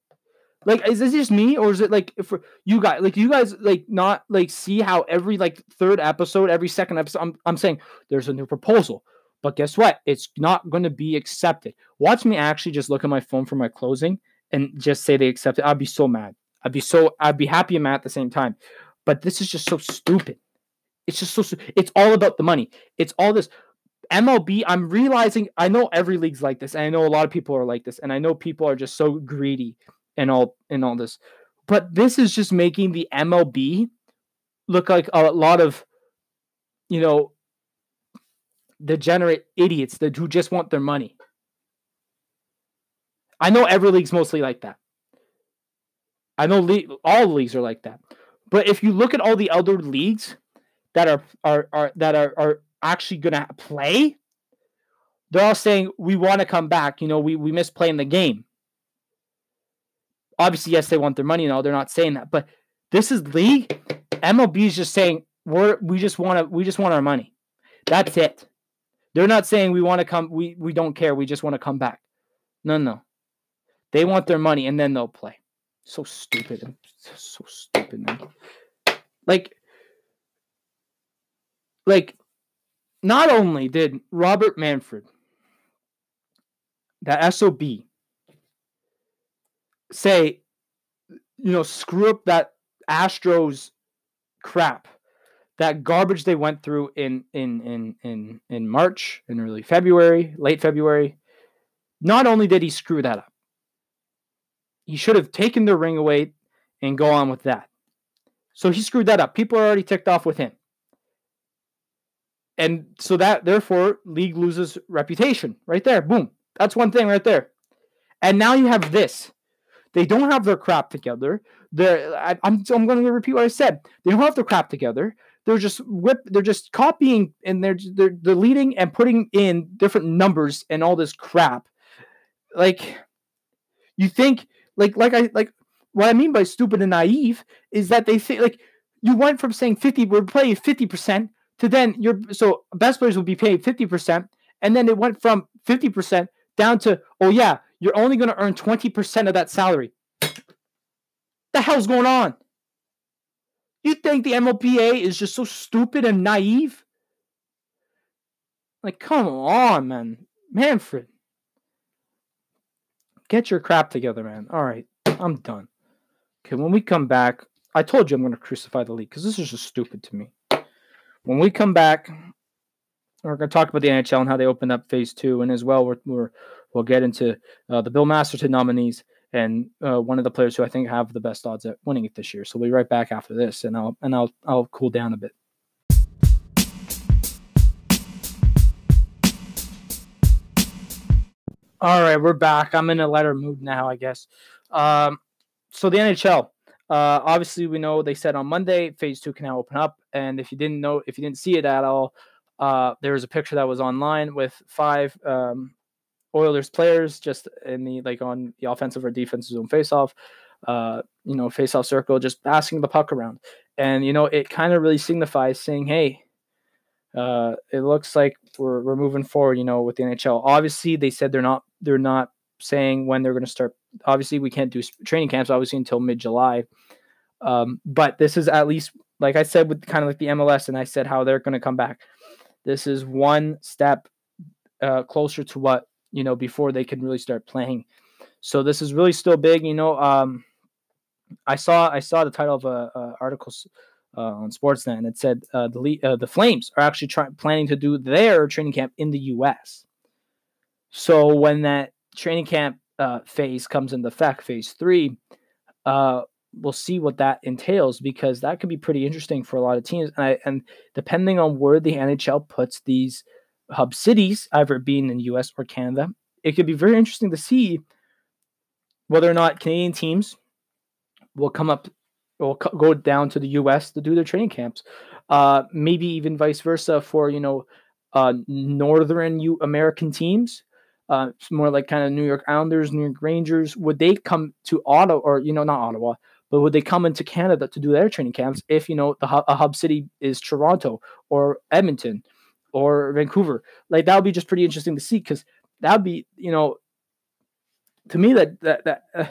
like, is this just me, or is it like for you guys? Like, you guys like not like see how every like third episode, every second episode, I'm I'm saying there's a new proposal, but guess what? It's not going to be accepted. Watch me actually just look at my phone for my closing and just say they accept it. I'd be so mad. I'd be so I'd be happy and mad at the same time. But this is just so stupid. It's just so it's all about the money. It's all this. MLB, I'm realizing I know every league's like this, and I know a lot of people are like this, and I know people are just so greedy and all and all this. But this is just making the MLB look like a lot of, you know, degenerate idiots that who just want their money. I know every league's mostly like that. I know le- all leagues are like that. But if you look at all the other leagues that are are, are that are, are actually gonna play, they're all saying we want to come back. You know, we we miss playing the game. Obviously, yes, they want their money and all. They're not saying that, but this is league. MLB is just saying we're we just want to we just want our money. That's it. They're not saying we want to come. We we don't care. We just want to come back. No, no. They want their money and then they'll play. So stupid. So stupid, man. Like, like, not only did Robert Manfred, that SOB, say, you know, screw up that Astros crap, that garbage they went through in in in in in March, in early February, late February. Not only did he screw that up, he should have taken the ring away and go on with that. So he screwed that up. People are already ticked off with him. And so that therefore league loses reputation right there. Boom. That's one thing right there. And now you have this. They don't have their crap together. They're, I, am I'm, I'm going to repeat what I said. They don't have their crap together. They're just whip. They're just copying and they're they're deleting and putting in different numbers and all this crap. Like, you think like like I like what I mean by stupid and naive is that they say like you went from saying 50 we're playing 50% to then you're so best players will be paid 50% and then it went from 50% down to oh yeah you're only going to earn 20% of that salary the hell's going on you think the MLBA is just so stupid and naive like come on man manfred Get your crap together, man. All right, I'm done. Okay, when we come back, I told you I'm going to crucify the league because this is just stupid to me. When we come back, we're going to talk about the NHL and how they opened up phase two, and as well, we're, we're we'll get into uh, the Bill Masterton nominees and uh, one of the players who I think have the best odds at winning it this year. So we'll be right back after this, and I'll and I'll I'll cool down a bit. All right, we're back. I'm in a lighter mood now, I guess. Um, so the NHL. Uh, obviously, we know they said on Monday phase two can now open up, and if you didn't know, if you didn't see it at all, uh, there was a picture that was online with five um, Oilers players just in the like on the offensive or defensive zone faceoff, uh, you know, faceoff circle, just passing the puck around, and you know, it kind of really signifies saying, "Hey, uh, it looks like we're, we're moving forward, you know, with the NHL. Obviously, they said they're not they're not saying when they're going to start. Obviously, we can't do training camps obviously until mid July. Um, but this is at least like I said with kind of like the MLS, and I said how they're going to come back. This is one step uh, closer to what you know before they can really start playing. So this is really still big. You know, um, I saw I saw the title of a, a article uh, on Sportsnet, and it said uh, the uh, the Flames are actually try- planning to do their training camp in the U.S. So when that training camp uh, phase comes into effect, phase three, uh, we'll see what that entails because that could be pretty interesting for a lot of teams. And, I, and depending on where the NHL puts these hub cities, either being in the U.S. or Canada, it could be very interesting to see whether or not Canadian teams will come up will go down to the U.S. to do their training camps. Uh, maybe even vice versa for you know uh, northern U- American teams. Uh, more like kind of New York Islanders, New York Rangers. Would they come to Ottawa or you know not Ottawa, but would they come into Canada to do their training camps if you know the hub, a hub city is Toronto or Edmonton or Vancouver? Like that would be just pretty interesting to see because that would be you know to me that that that. Uh,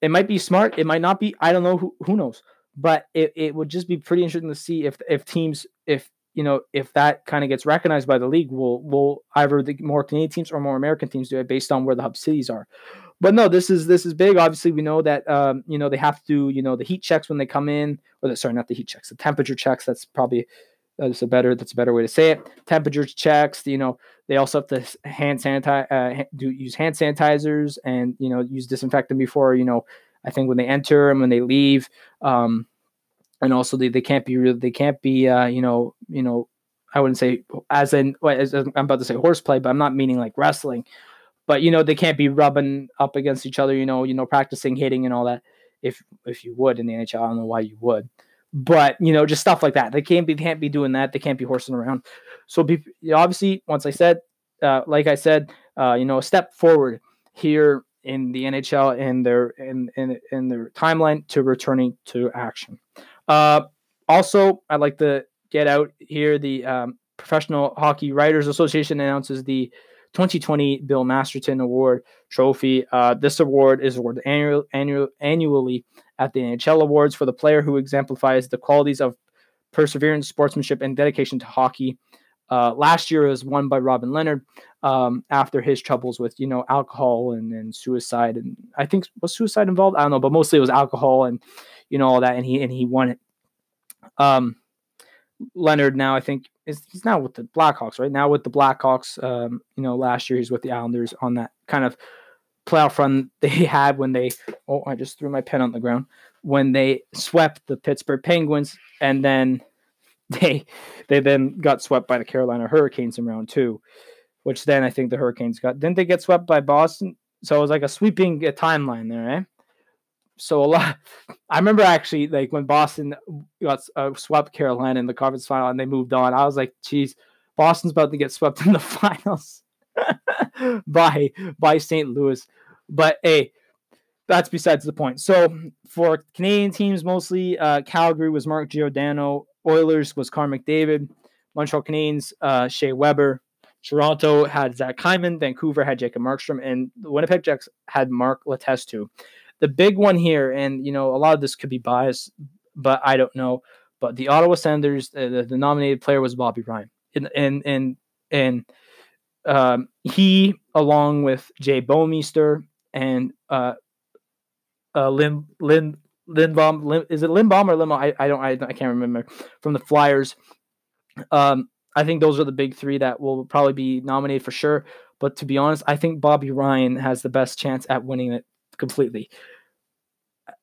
it might be smart. It might not be. I don't know. Who who knows? But it, it would just be pretty interesting to see if if teams if you know if that kind of gets recognized by the league, will will either the more Canadian teams or more American teams do it based on where the hub cities are. But no, this is this is big. Obviously, we know that um, you know they have to you know the heat checks when they come in, or the, sorry, not the heat checks, the temperature checks. That's probably That's a better that's a better way to say it. Temperature checks. You know, they also have to hand sanitize, uh, do use hand sanitizers, and you know, use disinfectant before. You know, I think when they enter and when they leave, um, and also they, they can't be they can't be uh, you know you know I wouldn't say as in as, as I'm about to say horseplay, but I'm not meaning like wrestling. But you know they can't be rubbing up against each other. You know, you know, practicing hitting and all that. If if you would in the NHL, I don't know why you would but you know just stuff like that they can't be can't be doing that they can't be horsing around so be, obviously once i said uh, like i said uh, you know a step forward here in the nhl in their in in, in their timeline to returning to action uh, also i'd like to get out here. The um, professional hockey writers association announces the 2020 bill masterton award trophy. Uh, this award is awarded annual, annual, annually at the NHL Awards for the player who exemplifies the qualities of perseverance, sportsmanship, and dedication to hockey. Uh, last year was won by Robin Lehner um, after his troubles with you know alcohol and, and suicide. And I think was suicide involved? I don't know but mostly it was alcohol and you know all that and he and he won it. Um, Lehner now I think is he's now with the Blackhawks right now with the Blackhawks. Um, you know last year he's with the Islanders on that kind of playoff run they had when they oh I just threw my pen on the ground when they swept the Pittsburgh Penguins and then they they then got swept by the Carolina Hurricanes in round two, which then I think the Hurricanes got didn't they get swept by Boston? So it was like a sweeping timeline there, eh? So a lot. I remember actually like when Boston got uh, swept Carolina in the conference final and they moved on. I was like, geez, Boston's about to get swept in the finals by by St. Louis. But hey, that's besides the point. So for Canadian teams, mostly uh, Calgary was Mark Giordano, Oilers was Connor McDavid, Montreal Canadiens, uh, Shea Weber, Toronto had Zach Hyman, Vancouver had Jacob Markstrom, and the Winnipeg Jets had Mark Letestu. The big one here, and you know, a lot of this could be biased, but I don't know. But the Ottawa Senators, uh, the, the, nominated player was Bobby Ryan, and and and and um, he, along with Jay Bouwmeester and uh, uh, Lin Lin Lindblom, Lin, is it Lindblom or Limo? I, I don't I, I can't remember from the Flyers. Um, I think those are the big three that will probably be nominated for sure. But to be honest, I think Bobby Ryan has the best chance at winning it completely.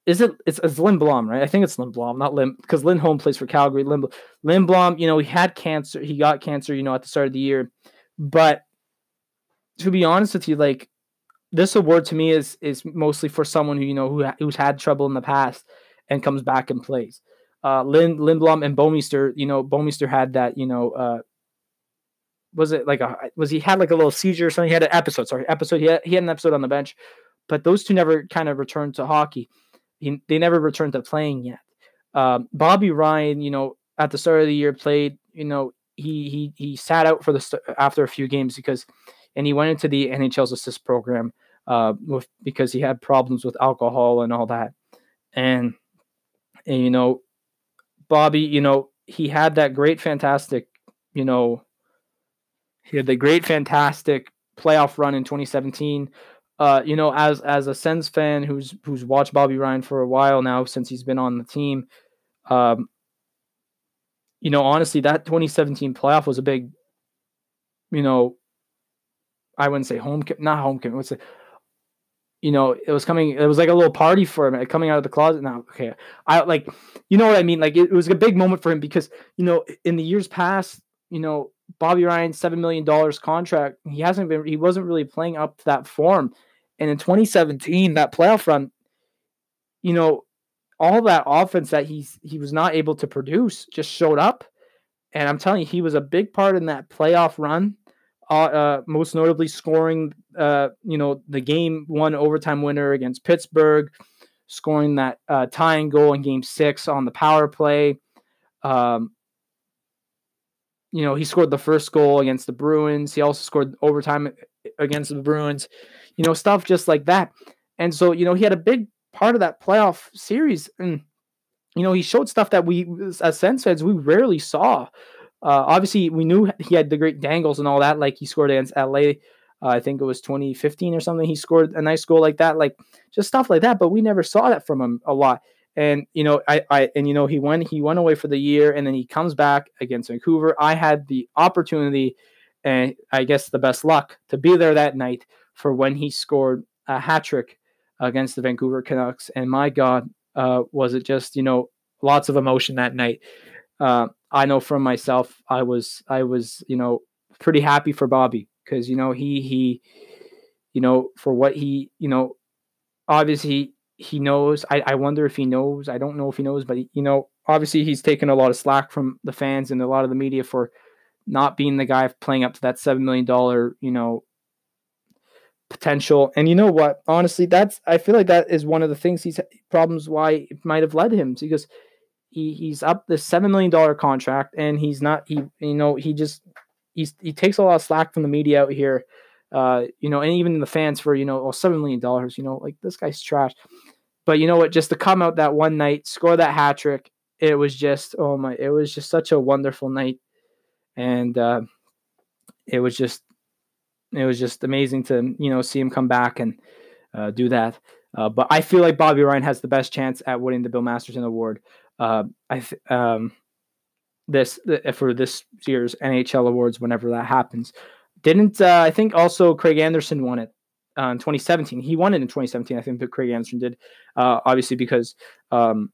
Is it? It's, it's Lindblom, right? I think it's Lindblom, not Lim, because Lindholm plays for Calgary. Lim, Lindblom, you know, he had cancer. He got cancer, you know, at the start of the year. But to be honest with you, like this award to me is is mostly for someone who you know who who's had trouble in the past and comes back and plays. Uh, Lind, Lindblom and Bouwmeester, you know, Bouwmeester had that, you know, uh, was it like a was he had like a little seizure or something? He had an episode, sorry, episode. He had, he had an episode on the bench, but those two never kind of returned to hockey. He, they never returned to playing yet. Um, Bobby Ryan, you know, at the start of the year played. You know, he he he sat out for the after a few games because, and he went into the NHL's assist program uh, with because he had problems with alcohol and all that. And, and you know, Bobby, you know, he had that great, fantastic, you know, he had the great, fantastic playoff run in 2017. Uh, you know, as as a Sens fan who's who's watched Bobby Ryan for a while now since he's been on the team, um, you know, honestly, that 2017 playoff was a big, you know, I wouldn't say home, not home, what's it? you know, it was coming. It was like a little party for him coming out of the closet. Now, okay, I like, you know what I mean. Like it, it was a big moment for him because you know, in the years past, you know, Bobby Ryan's seven million dollars contract, he hasn't been. He wasn't really playing up to that form. And in 2017, that playoff run, you know, all that offense that he's he was not able to produce just showed up. And I'm telling you, he was a big part in that playoff run uh, uh, most notably scoring, uh, you know, the game one overtime winner against Pittsburgh, scoring that uh, tying goal in Game Six on the power play. Um, you know, he scored the first goal against the Bruins. He also scored overtime against the Bruins. You know, stuff just like that. And so, you know, he had a big part of that playoff series, and you know, he showed stuff that we, as Sens fans, we rarely saw. Uh, obviously, we knew he had the great dangles and all that. Like he scored against LA, uh, I think it was 2015 or something. He scored a nice goal like that, like just stuff like that. But we never saw that from him a lot. And you know, I, I and you know he went he went away for the year, and then he comes back against Vancouver. I had the opportunity, and I guess the best luck to be there that night for when he scored a hat trick against the Vancouver Canucks. And my God, uh, was it just you know lots of emotion that night. Uh, I know from myself, I was I was you know pretty happy for Bobby because you know he he you know for what he you know obviously he knows. I, I wonder if he knows. I don't know if he knows, but he, you know obviously he's taken a lot of slack from the fans and a lot of the media for not being the guy playing up to that seven million dollar you know potential. And you know what? Honestly, that's I feel like that is one of the things he's problems why it might have led him because he he's up the seven million dollar contract and he's not he you know he just he's he takes a lot of slack from the media out here. Uh, you know, and even the fans for you know, oh, seven million dollars. You know, like this guy's trash. But you know what? Just to come out that one night, score that hat trick, it was just oh my! It was just such a wonderful night, and uh, it was just it was just amazing to you know see him come back and uh, do that. Uh, but I feel like Bobby Ryan has the best chance at winning the Bill Masterton Award. Uh, I th- um, this for this year's NHL awards whenever that happens. Didn't uh, I think also Craig Anderson won it uh, in 2017? He won it in 2017. I think that Craig Anderson did, uh, obviously because um,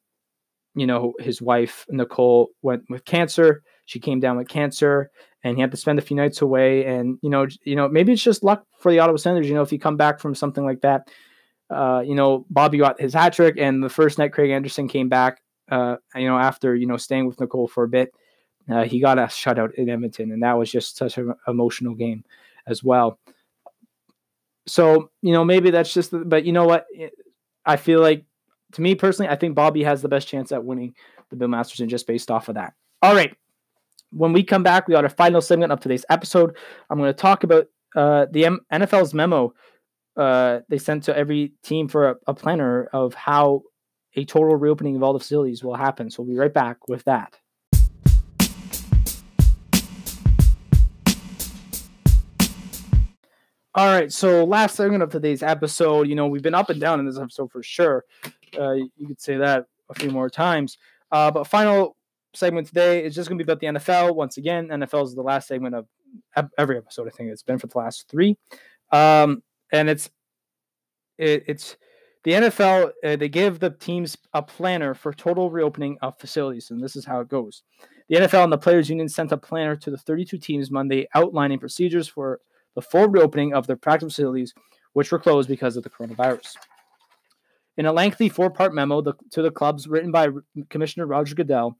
you know his wife Nicole went with cancer. She came down with cancer, and he had to spend a few nights away. And you know, you know, maybe it's just luck for the Ottawa Senators. You know, if you come back from something like that, uh, you know, Bobby got his hat trick, and the first night Craig Anderson came back. Uh, you know, after you know staying with Nicole for a bit, uh, he got a shutout in Edmonton, and that was just such an emotional game as well. So you know, maybe that's just. The, but you know what? I feel like, to me personally, I think Bobby has the best chance at winning the Bill Masterton just based off of that. All right. When we come back, we got our final segment of today's episode. I'm going to talk about uh, the M- NFL's memo uh, they sent to every team for a, a planner of how a total reopening of all the facilities will happen. So we'll be right back with that. All right, so last segment of today's episode, you know, we've been up and down in this episode for sure. Uh, you could say that a few more times. Uh, but final segment today is just going to be about the NFL. Once again, NFL is the last segment of every episode. I think it's been for the last three, um, and it's it, it's the NFL, uh, they give the teams a planner for total reopening of facilities, and this is how it goes. The NFL and the Players Union sent a planner to the 32 teams Monday outlining procedures for the full reopening of their practice facilities, which were closed because of the coronavirus. In a lengthy four part memo to the clubs written by Commissioner Roger Goodell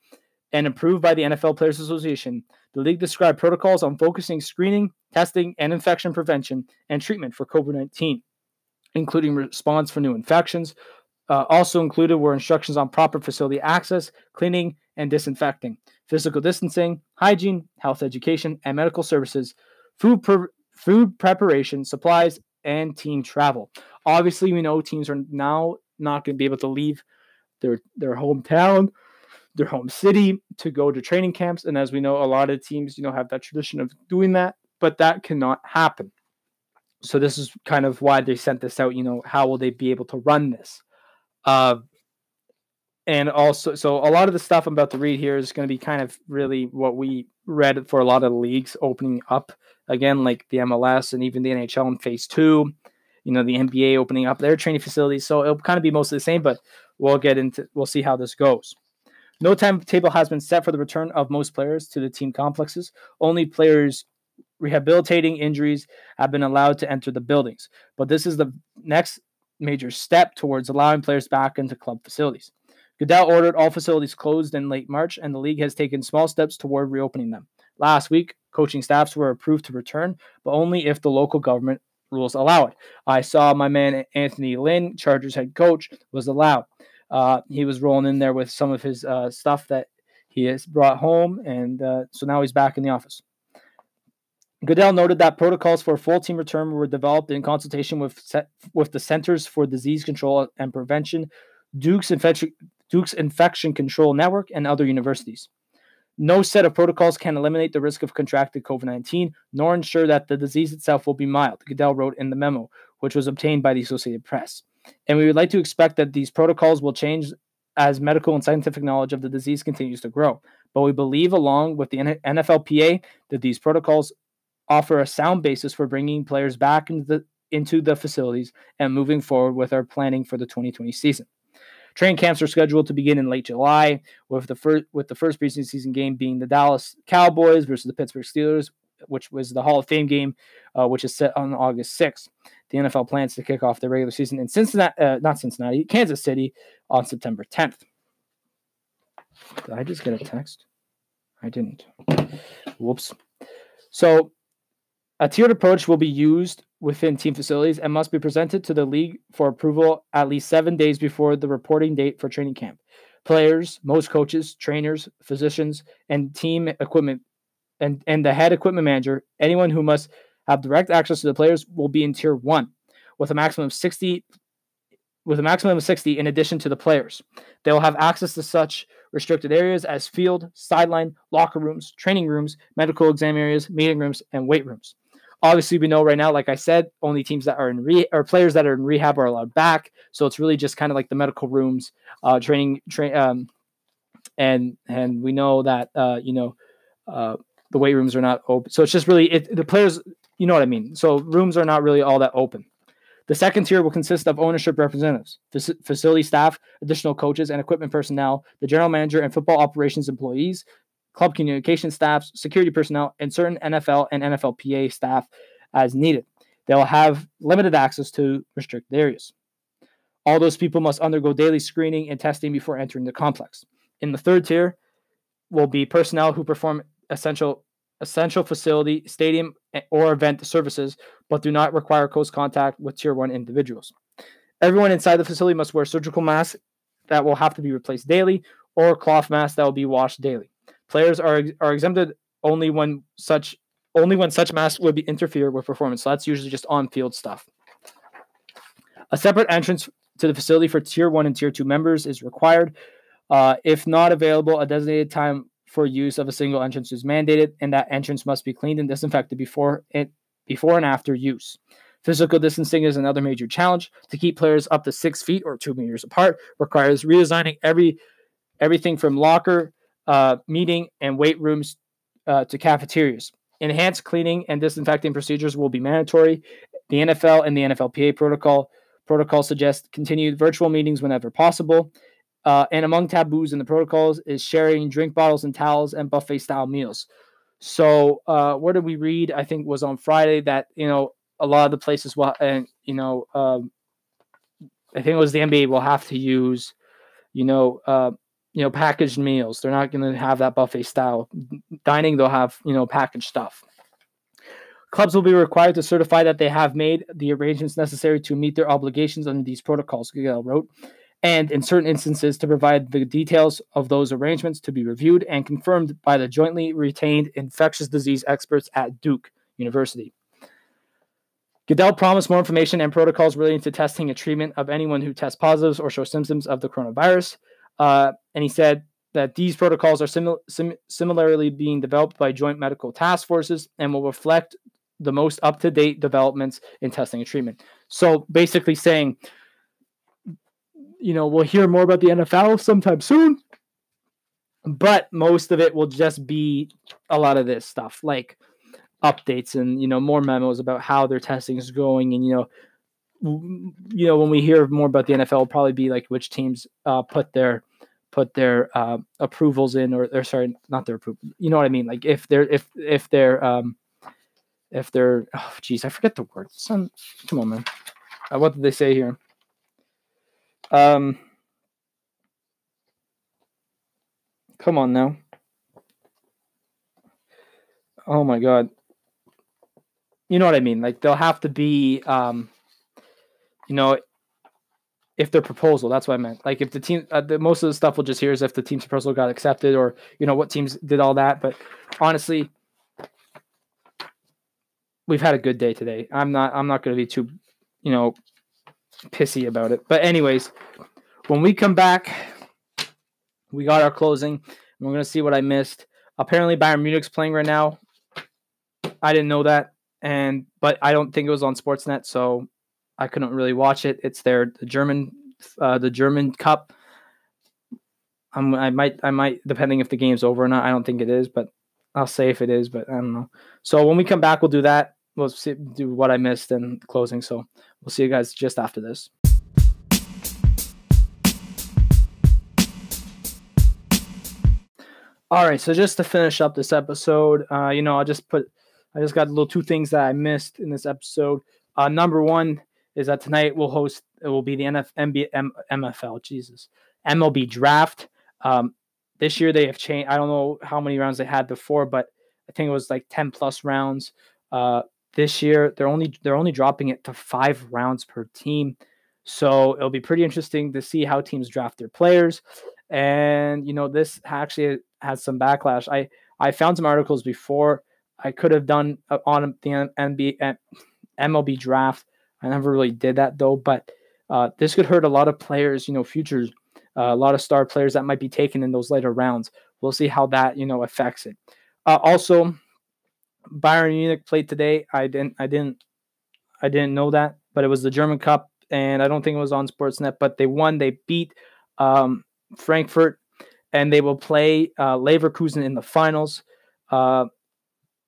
and approved by the NFL Players Association, the league described protocols on focusing screening, testing, and infection prevention and treatment for COVID 19 including response for new infections. Uh, also included were instructions on proper facility access, cleaning, and disinfecting, physical distancing, hygiene, health education, and medical services, food, food preparation, supplies, and team travel. Obviously, we know teams are now not going to be able to leave their their hometown, their home city to go to training camps, and as we know, a lot of teams, you know, have that tradition of doing that, but that cannot happen. So this is kind of why they sent this out. You know, how will they be able to run this? Uh, and also, so a lot of the stuff I'm about to read here is going to be kind of really what we read for a lot of leagues opening up again, like the MLS and even the NHL in phase two. You know, the NBA opening up their training facilities. So it'll kind of be mostly the same, but we'll get into, we'll see how this goes. No timetable has been set for the return of most players to the team complexes. Only players rehabilitating injuries have been allowed to enter the buildings. But this is the next major step towards allowing players back into club facilities. Goodell ordered all facilities closed in late March, and the league has taken small steps toward reopening them. Last week, coaching staffs were approved to return, but only if the local government rules allow it. I saw my man Anthony Lynn, Chargers head coach, was allowed. Uh, he was rolling in there with some of his uh, stuff that he has brought home, and uh, so now he's back in the office. Goodell noted that protocols for a full team return were developed in consultation with with the Centers for Disease Control and Prevention, Duke's Infection, Duke's Infection Control Network, and other universities. No set of protocols can eliminate the risk of contracting COVID 19, nor ensure that the disease itself will be mild, Goodell wrote in the memo, which was obtained by the Associated Press. And we would like to expect that these protocols will change as medical and scientific knowledge of the disease continues to grow. But we believe, along with the NFLPA, that these protocols offer a sound basis for bringing players back into the into the facilities and moving forward with our planning for the 2020 season. Training camps are scheduled to begin in late July, with the first with the first preseason game being the Dallas Cowboys versus the Pittsburgh Steelers, which was the Hall of Fame game, uh, which is set on August 6th. The NFL plans to kick off the regular season in Cincinnati, uh, not Cincinnati, Kansas City on September 10th. Did I just get a text? I didn't. Whoops. So, a tiered approach will be used within team facilities and must be presented to the league for approval at least seven days before the reporting date for training camp. Players, most coaches, trainers, physicians, and team equipment and, and the head equipment manager, anyone who must have direct access to the players will be in tier one with a maximum of 60 with a maximum of 60 in addition to the players. They will have access to such restricted areas as field, sideline, locker rooms, training rooms, medical exam areas, meeting rooms, and weight rooms. Obviously, we know right now, like I said, only teams that are in re or players that are in rehab are allowed back. So it's really just kind of like the medical rooms, uh, training, train, um, and and we know that uh, you know uh, the weight rooms are not open. So it's just really it, the players, you know what I mean. So rooms are not really all that open. The second tier will consist of ownership representatives, facility staff, additional coaches and equipment personnel, the general manager and football operations employees, club communication staffs, security personnel, and certain NFL and NFLPA staff as needed. They will have limited access to restricted areas. All those people must undergo daily screening and testing before entering the complex. In the third tier will be personnel who perform essential essential facility, stadium, or event services, but do not require close contact with tier one individuals. Everyone inside the facility must wear surgical masks that will have to be replaced daily or cloth masks that will be washed daily. Players are, are exempted only when such only when such masks would be interfere with performance. So that's usually just on-field stuff. A separate entrance to the facility for tier one and tier two members is required. Uh, if not available, a designated time for use of a single entrance is mandated, and that entrance must be cleaned and disinfected before it before and after use. Physical distancing is another major challenge. To keep players up to six feet or two meters apart requires redesigning every everything from locker, uh, meeting, and weight rooms uh, to cafeterias. Enhanced cleaning and disinfecting procedures will be mandatory. The NFL and the NFLPA protocol protocol suggests continued virtual meetings whenever possible. Uh, and among taboos in the protocols is sharing drink bottles and towels and buffet style meals. So, uh, where did we read? I think was on Friday that you know a lot of the places will, and you know, um, I think it was the NBA will have to use, you know, uh, you know, packaged meals. They're not going to have that buffet style dining. They'll have you know packaged stuff. Clubs will be required to certify that they have made the arrangements necessary to meet their obligations under these protocols. Gail wrote and in certain instances to provide the details of those arrangements to be reviewed and confirmed by the jointly retained infectious disease experts at Duke University. Goodell promised more information and protocols relating to testing and treatment of anyone who tests positive or shows symptoms of the coronavirus. Uh, and he said that these protocols are simil- sim- similarly being developed by joint medical task forces and will reflect the most up to date developments in testing and treatment. So basically saying you know, we'll hear more about the NFL sometime soon. But most of it will just be a lot of this stuff, like updates and you know more memos about how their testing is going, and you know, you know when we hear more about the NFL, probably be like which teams uh, put their put their uh, approvals in, or, or sorry, not their approval. You know what I mean? Like if they're if if they're um if they're oh geez, I forget the word. Come on, man. Uh, what did they say here? Um, come on now. Oh my god. You know what I mean? Like they'll have to be, um, you know, if their proposal. That's what I meant. Like if the team, uh, the, most of the stuff we'll just hear is if the team's proposal got accepted, or you know what teams did all that. But honestly, we've had a good day today. I'm not. I'm not going to be too, you know, pissy about it. But anyways, when we come back, we got our closing. we're gonna see what I missed. Apparently, Bayern Munich's playing right now. I didn't know that, and but I don't think it was on Sportsnet, so I couldn't really watch it. It's their the German, uh, the German Cup. I'm, I might, I might, depending if the game's over or not. I don't think it is, but I'll say if it is, but I don't know. So when we come back, we'll do that. We'll see, do what I missed and closing. So we'll see you guys just after this. All right, so just to finish up this episode, uh, you know, I just put, I just got a little two things that I missed in this episode. Uh, number one is that tonight we'll host, it will be the NF, M, MFL, Jesus, MLB draft. Um, this year they have changed. I don't know how many rounds they had before, but I think it was like 10 plus rounds. Uh, this year they're only they're only dropping it to five rounds per team. So it'll be pretty interesting to see how teams draft their players. And you know, this actually has some backlash. I I found some articles before I could have done uh, on the MLB draft. I never really did that though, but uh, this could hurt a lot of players. You know, futures, uh, a lot of star players that might be taken in those later rounds. We'll see how that you know affects it. Uh, also, Bayern Munich played today. I didn't I didn't I didn't know that, but it was the German Cup, and I don't think it was on Sportsnet. But they won. They beat um, Frankfurt, and they will play uh, Leverkusen in the finals. Uh,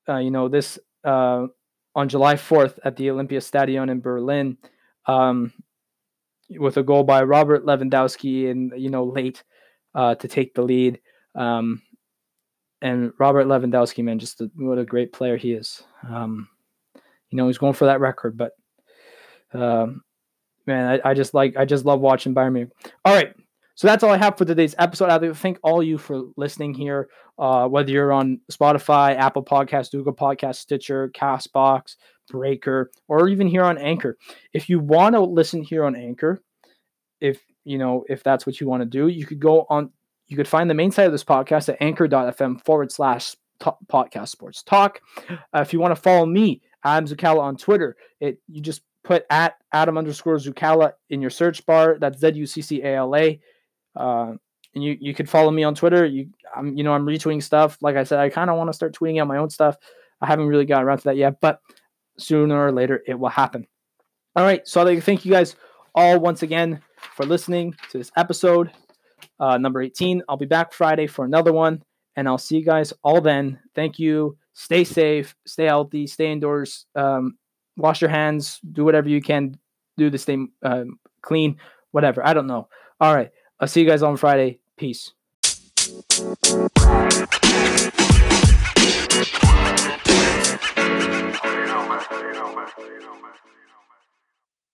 uh, you know this uh, on July 4th at the Olympiastadion in Berlin, um, with a goal by Robert Lewandowski in you know late uh, to take the lead. Um, and Robert Lewandowski, man, just a, what a great player he is. Um, you know, he's going for that record, but um, man, I, I, just like I just love watching Bayern Munich. All right, so that's all I have for today's episode. I thank all you for listening here, uh, whether you're on Spotify, Apple Podcast, Google Podcast, Stitcher, Castbox, Breaker, or even here on Anchor. If you want to listen here on Anchor, if you know if that's what you want to do, you could go on you could find the main site of this podcast at anchor.fm forward slash podcast sports talk. Uh, if you want to follow me, Adam Zuccala on Twitter, it you just put at Adam underscore Zuccala in your search bar. That's Z U C C A L A. Uh, and you you could follow me on Twitter. You I'm you know I'm retweeting stuff. Like I said, I kind of want to start tweeting out my own stuff. I haven't really gotten around to that yet, but sooner or later it will happen. All right, so I'd like to thank you guys all once again for listening to this episode uh, number 18. I'll be back Friday for another one, and I'll see you guys all then. Thank you. Stay safe, stay healthy, stay indoors, um, wash your hands, do whatever you can do to stay um, clean, whatever. I don't know. All right. I'll see you guys on Friday. Peace.